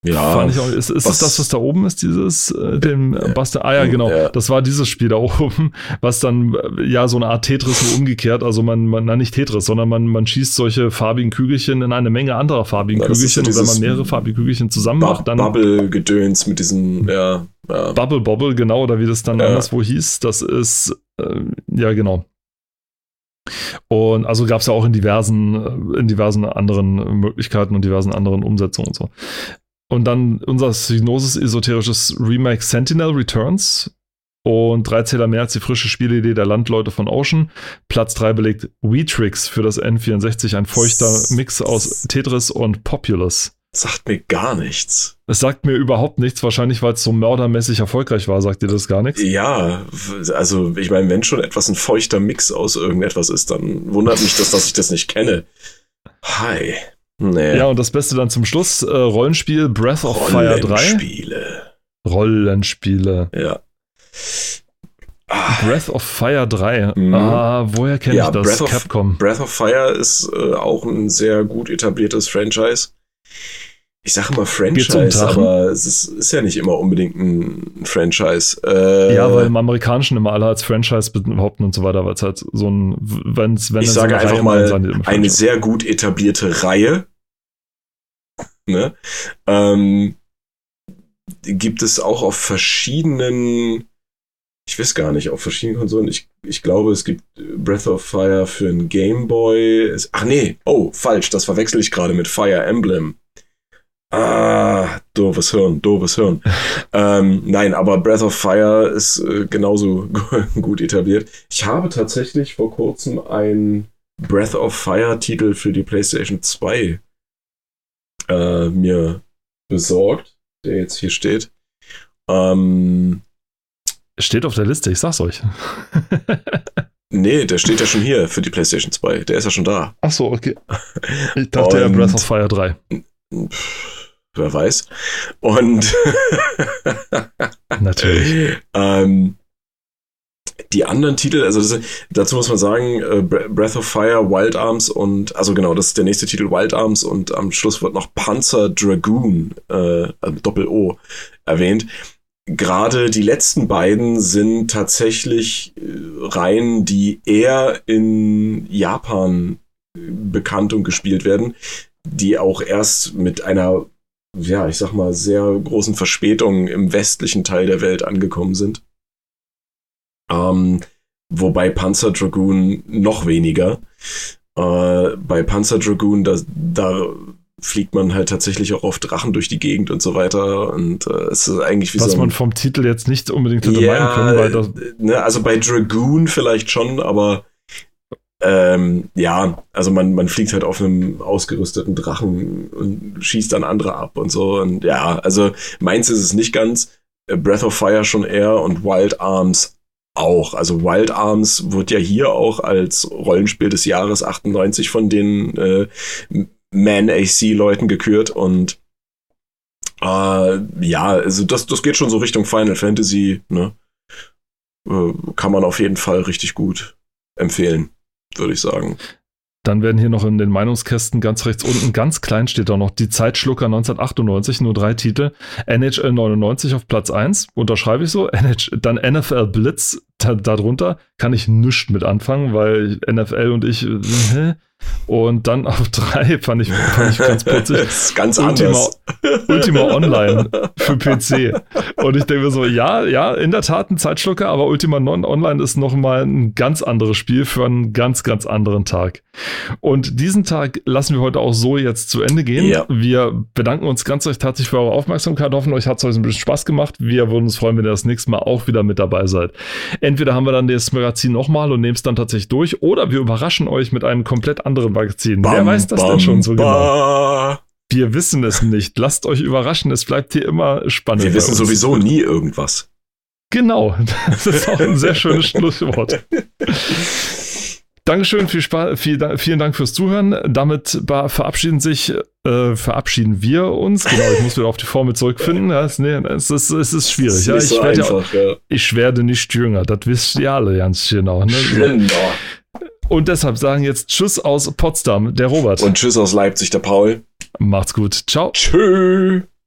Ja. Fand ich auch, ist, ist es das, was da oben ist, dieses, äh, dem äh, Buster? Ah ja, genau. Ja. Das war dieses Spiel da oben, was dann, äh, ja, so eine Art Tetris nur umgekehrt. Also man, man, na nicht Tetris, sondern man, man schießt solche farbigen Kügelchen in eine Menge anderer farbigen ja, Kügelchen. Und wenn man mehrere farbige Kügelchen zusammen macht, dann. Bubble-Gedöns mit diesen, ja, ja. Bubble Bobble, genau, oder wie das dann anderswo hieß. Das ist, äh, ja, genau. Und also gab es ja auch in diversen, in diversen anderen Möglichkeiten und diversen anderen Umsetzungen und so. Und dann unser Signosis esoterisches Remake Sentinel Returns. Und drei Zähler mehr als die frische Spielidee der Landleute von Ocean. Platz drei belegt Weetrix für das N64, ein feuchter Mix aus Tetris und Populous. Sagt mir gar nichts. Es sagt mir überhaupt nichts, wahrscheinlich weil es so mördermäßig erfolgreich war, sagt dir das gar nichts? Ja, also ich meine, wenn schon etwas ein feuchter Mix aus irgendetwas ist, dann wundert mich das, dass ich das nicht kenne. Hi. Nee. Ja, und das Beste dann zum Schluss: äh, Rollenspiel Breath of Fire 3. Rollenspiele. Rollenspiele. Ja. Breath of Fire 3. Mhm. Ah, woher kenne ja, ich das? Breath of, Capcom. Breath of Fire ist äh, auch ein sehr gut etabliertes Franchise. Ich sage immer Franchise, aber es ist, ist, ja nicht immer unbedingt ein Franchise. Äh, ja, weil im Amerikanischen immer alle als Franchise behaupten und so weiter, weil es halt so ein, wenn's, wenn ich sage einfach Reihe mal eine sehr gut etablierte Reihe. Ne? Ähm, gibt es auch auf verschiedenen, ich weiß gar nicht, auf verschiedenen Konsolen. Ich, ich glaube, es gibt Breath of Fire für ein Game Boy. Ach nee, oh, falsch, das verwechsel ich gerade mit Fire Emblem. Ah, doofes Hirn, doofes Hirn. ähm, nein, aber Breath of Fire ist äh, genauso gut etabliert. Ich habe tatsächlich vor kurzem ein Breath of Fire Titel für die PlayStation 2 äh, mir besorgt, der jetzt hier steht. Ähm, steht auf der Liste, ich sag's euch. nee, der steht ja schon hier für die PlayStation 2. Der ist ja schon da. Ach so, okay. Ich dachte, ja, Breath of Fire 3. Pff, wer weiß. Und natürlich. ähm, die anderen Titel, also das, dazu muss man sagen, äh, Breath of Fire, Wild Arms und, also genau, das ist der nächste Titel, Wild Arms und am Schluss wird noch Panzer Dragoon, äh, also Doppel-O, erwähnt. Gerade die letzten beiden sind tatsächlich äh, Reihen, die eher in Japan bekannt und gespielt werden, die auch erst mit einer ja, ich sag mal, sehr großen Verspätungen im westlichen Teil der Welt angekommen sind. Ähm, wobei Panzer Dragoon noch weniger. Äh, bei Panzer Dragoon, da, da fliegt man halt tatsächlich auch auf Drachen durch die Gegend und so weiter. Und äh, es ist eigentlich wie Was so ein, man vom Titel jetzt nicht unbedingt hätte ja, meinen können, weil das, ne, also bei Dragoon vielleicht schon, aber ähm, ja, also man, man fliegt halt auf einem ausgerüsteten Drachen und schießt dann andere ab und so. Und ja, also meins ist es nicht ganz. Äh, Breath of Fire schon eher und Wild Arms auch. Also Wild Arms wird ja hier auch als Rollenspiel des Jahres 98 von den äh, Man-AC-Leuten gekürt und äh, ja, also das, das geht schon so Richtung Final Fantasy, ne? Äh, kann man auf jeden Fall richtig gut empfehlen, würde ich sagen. Dann werden hier noch in den Meinungskästen ganz rechts unten, ganz klein steht da noch die Zeitschlucker 1998, nur drei Titel. NHL 99 auf Platz 1, unterschreibe ich so. NH, dann NFL Blitz darunter, kann ich nichts mit anfangen, weil NFL und ich, äh, und dann auf drei fand ich, fand ich ganz ist ganz Ultima, anders. Ultima Online für PC. Und ich denke mir so, ja, ja, in der Tat ein Zeitschlucker, aber Ultima Non Online ist nochmal ein ganz anderes Spiel für einen ganz, ganz anderen Tag. Und diesen Tag lassen wir heute auch so jetzt zu Ende gehen. Ja. Wir bedanken uns ganz recht herzlich für eure Aufmerksamkeit, hoffen, euch hat es heute ein bisschen Spaß gemacht. Wir würden uns freuen, wenn ihr das nächste Mal auch wieder mit dabei seid. Entweder haben wir dann das Magazin nochmal und nehmen es dann tatsächlich durch, oder wir überraschen euch mit einem komplett anderen Magazin. Wer Bam, weiß das denn bam, schon so genau? ba. Wir wissen es nicht. Lasst euch überraschen. Es bleibt hier immer spannend. Wir wissen sowieso nie irgendwas. Genau. Das ist auch ein sehr schönes Schlusswort. Dankeschön, viel Spaß, viel, vielen Dank fürs Zuhören. Damit verabschieden sich, äh, verabschieden wir uns. Genau, ich muss wieder auf die Formel zurückfinden. Ja, es, nee, es, ist, es ist schwierig. Ist Ja, ich, so werde einfach, ja. ich werde nicht jünger. Das wisst ihr alle ganz genau. Ne? Genau. Und deshalb sagen jetzt Tschüss aus Potsdam, der Robert. Und tschüss aus Leipzig, der Paul. Macht's gut. Ciao. Tschüss.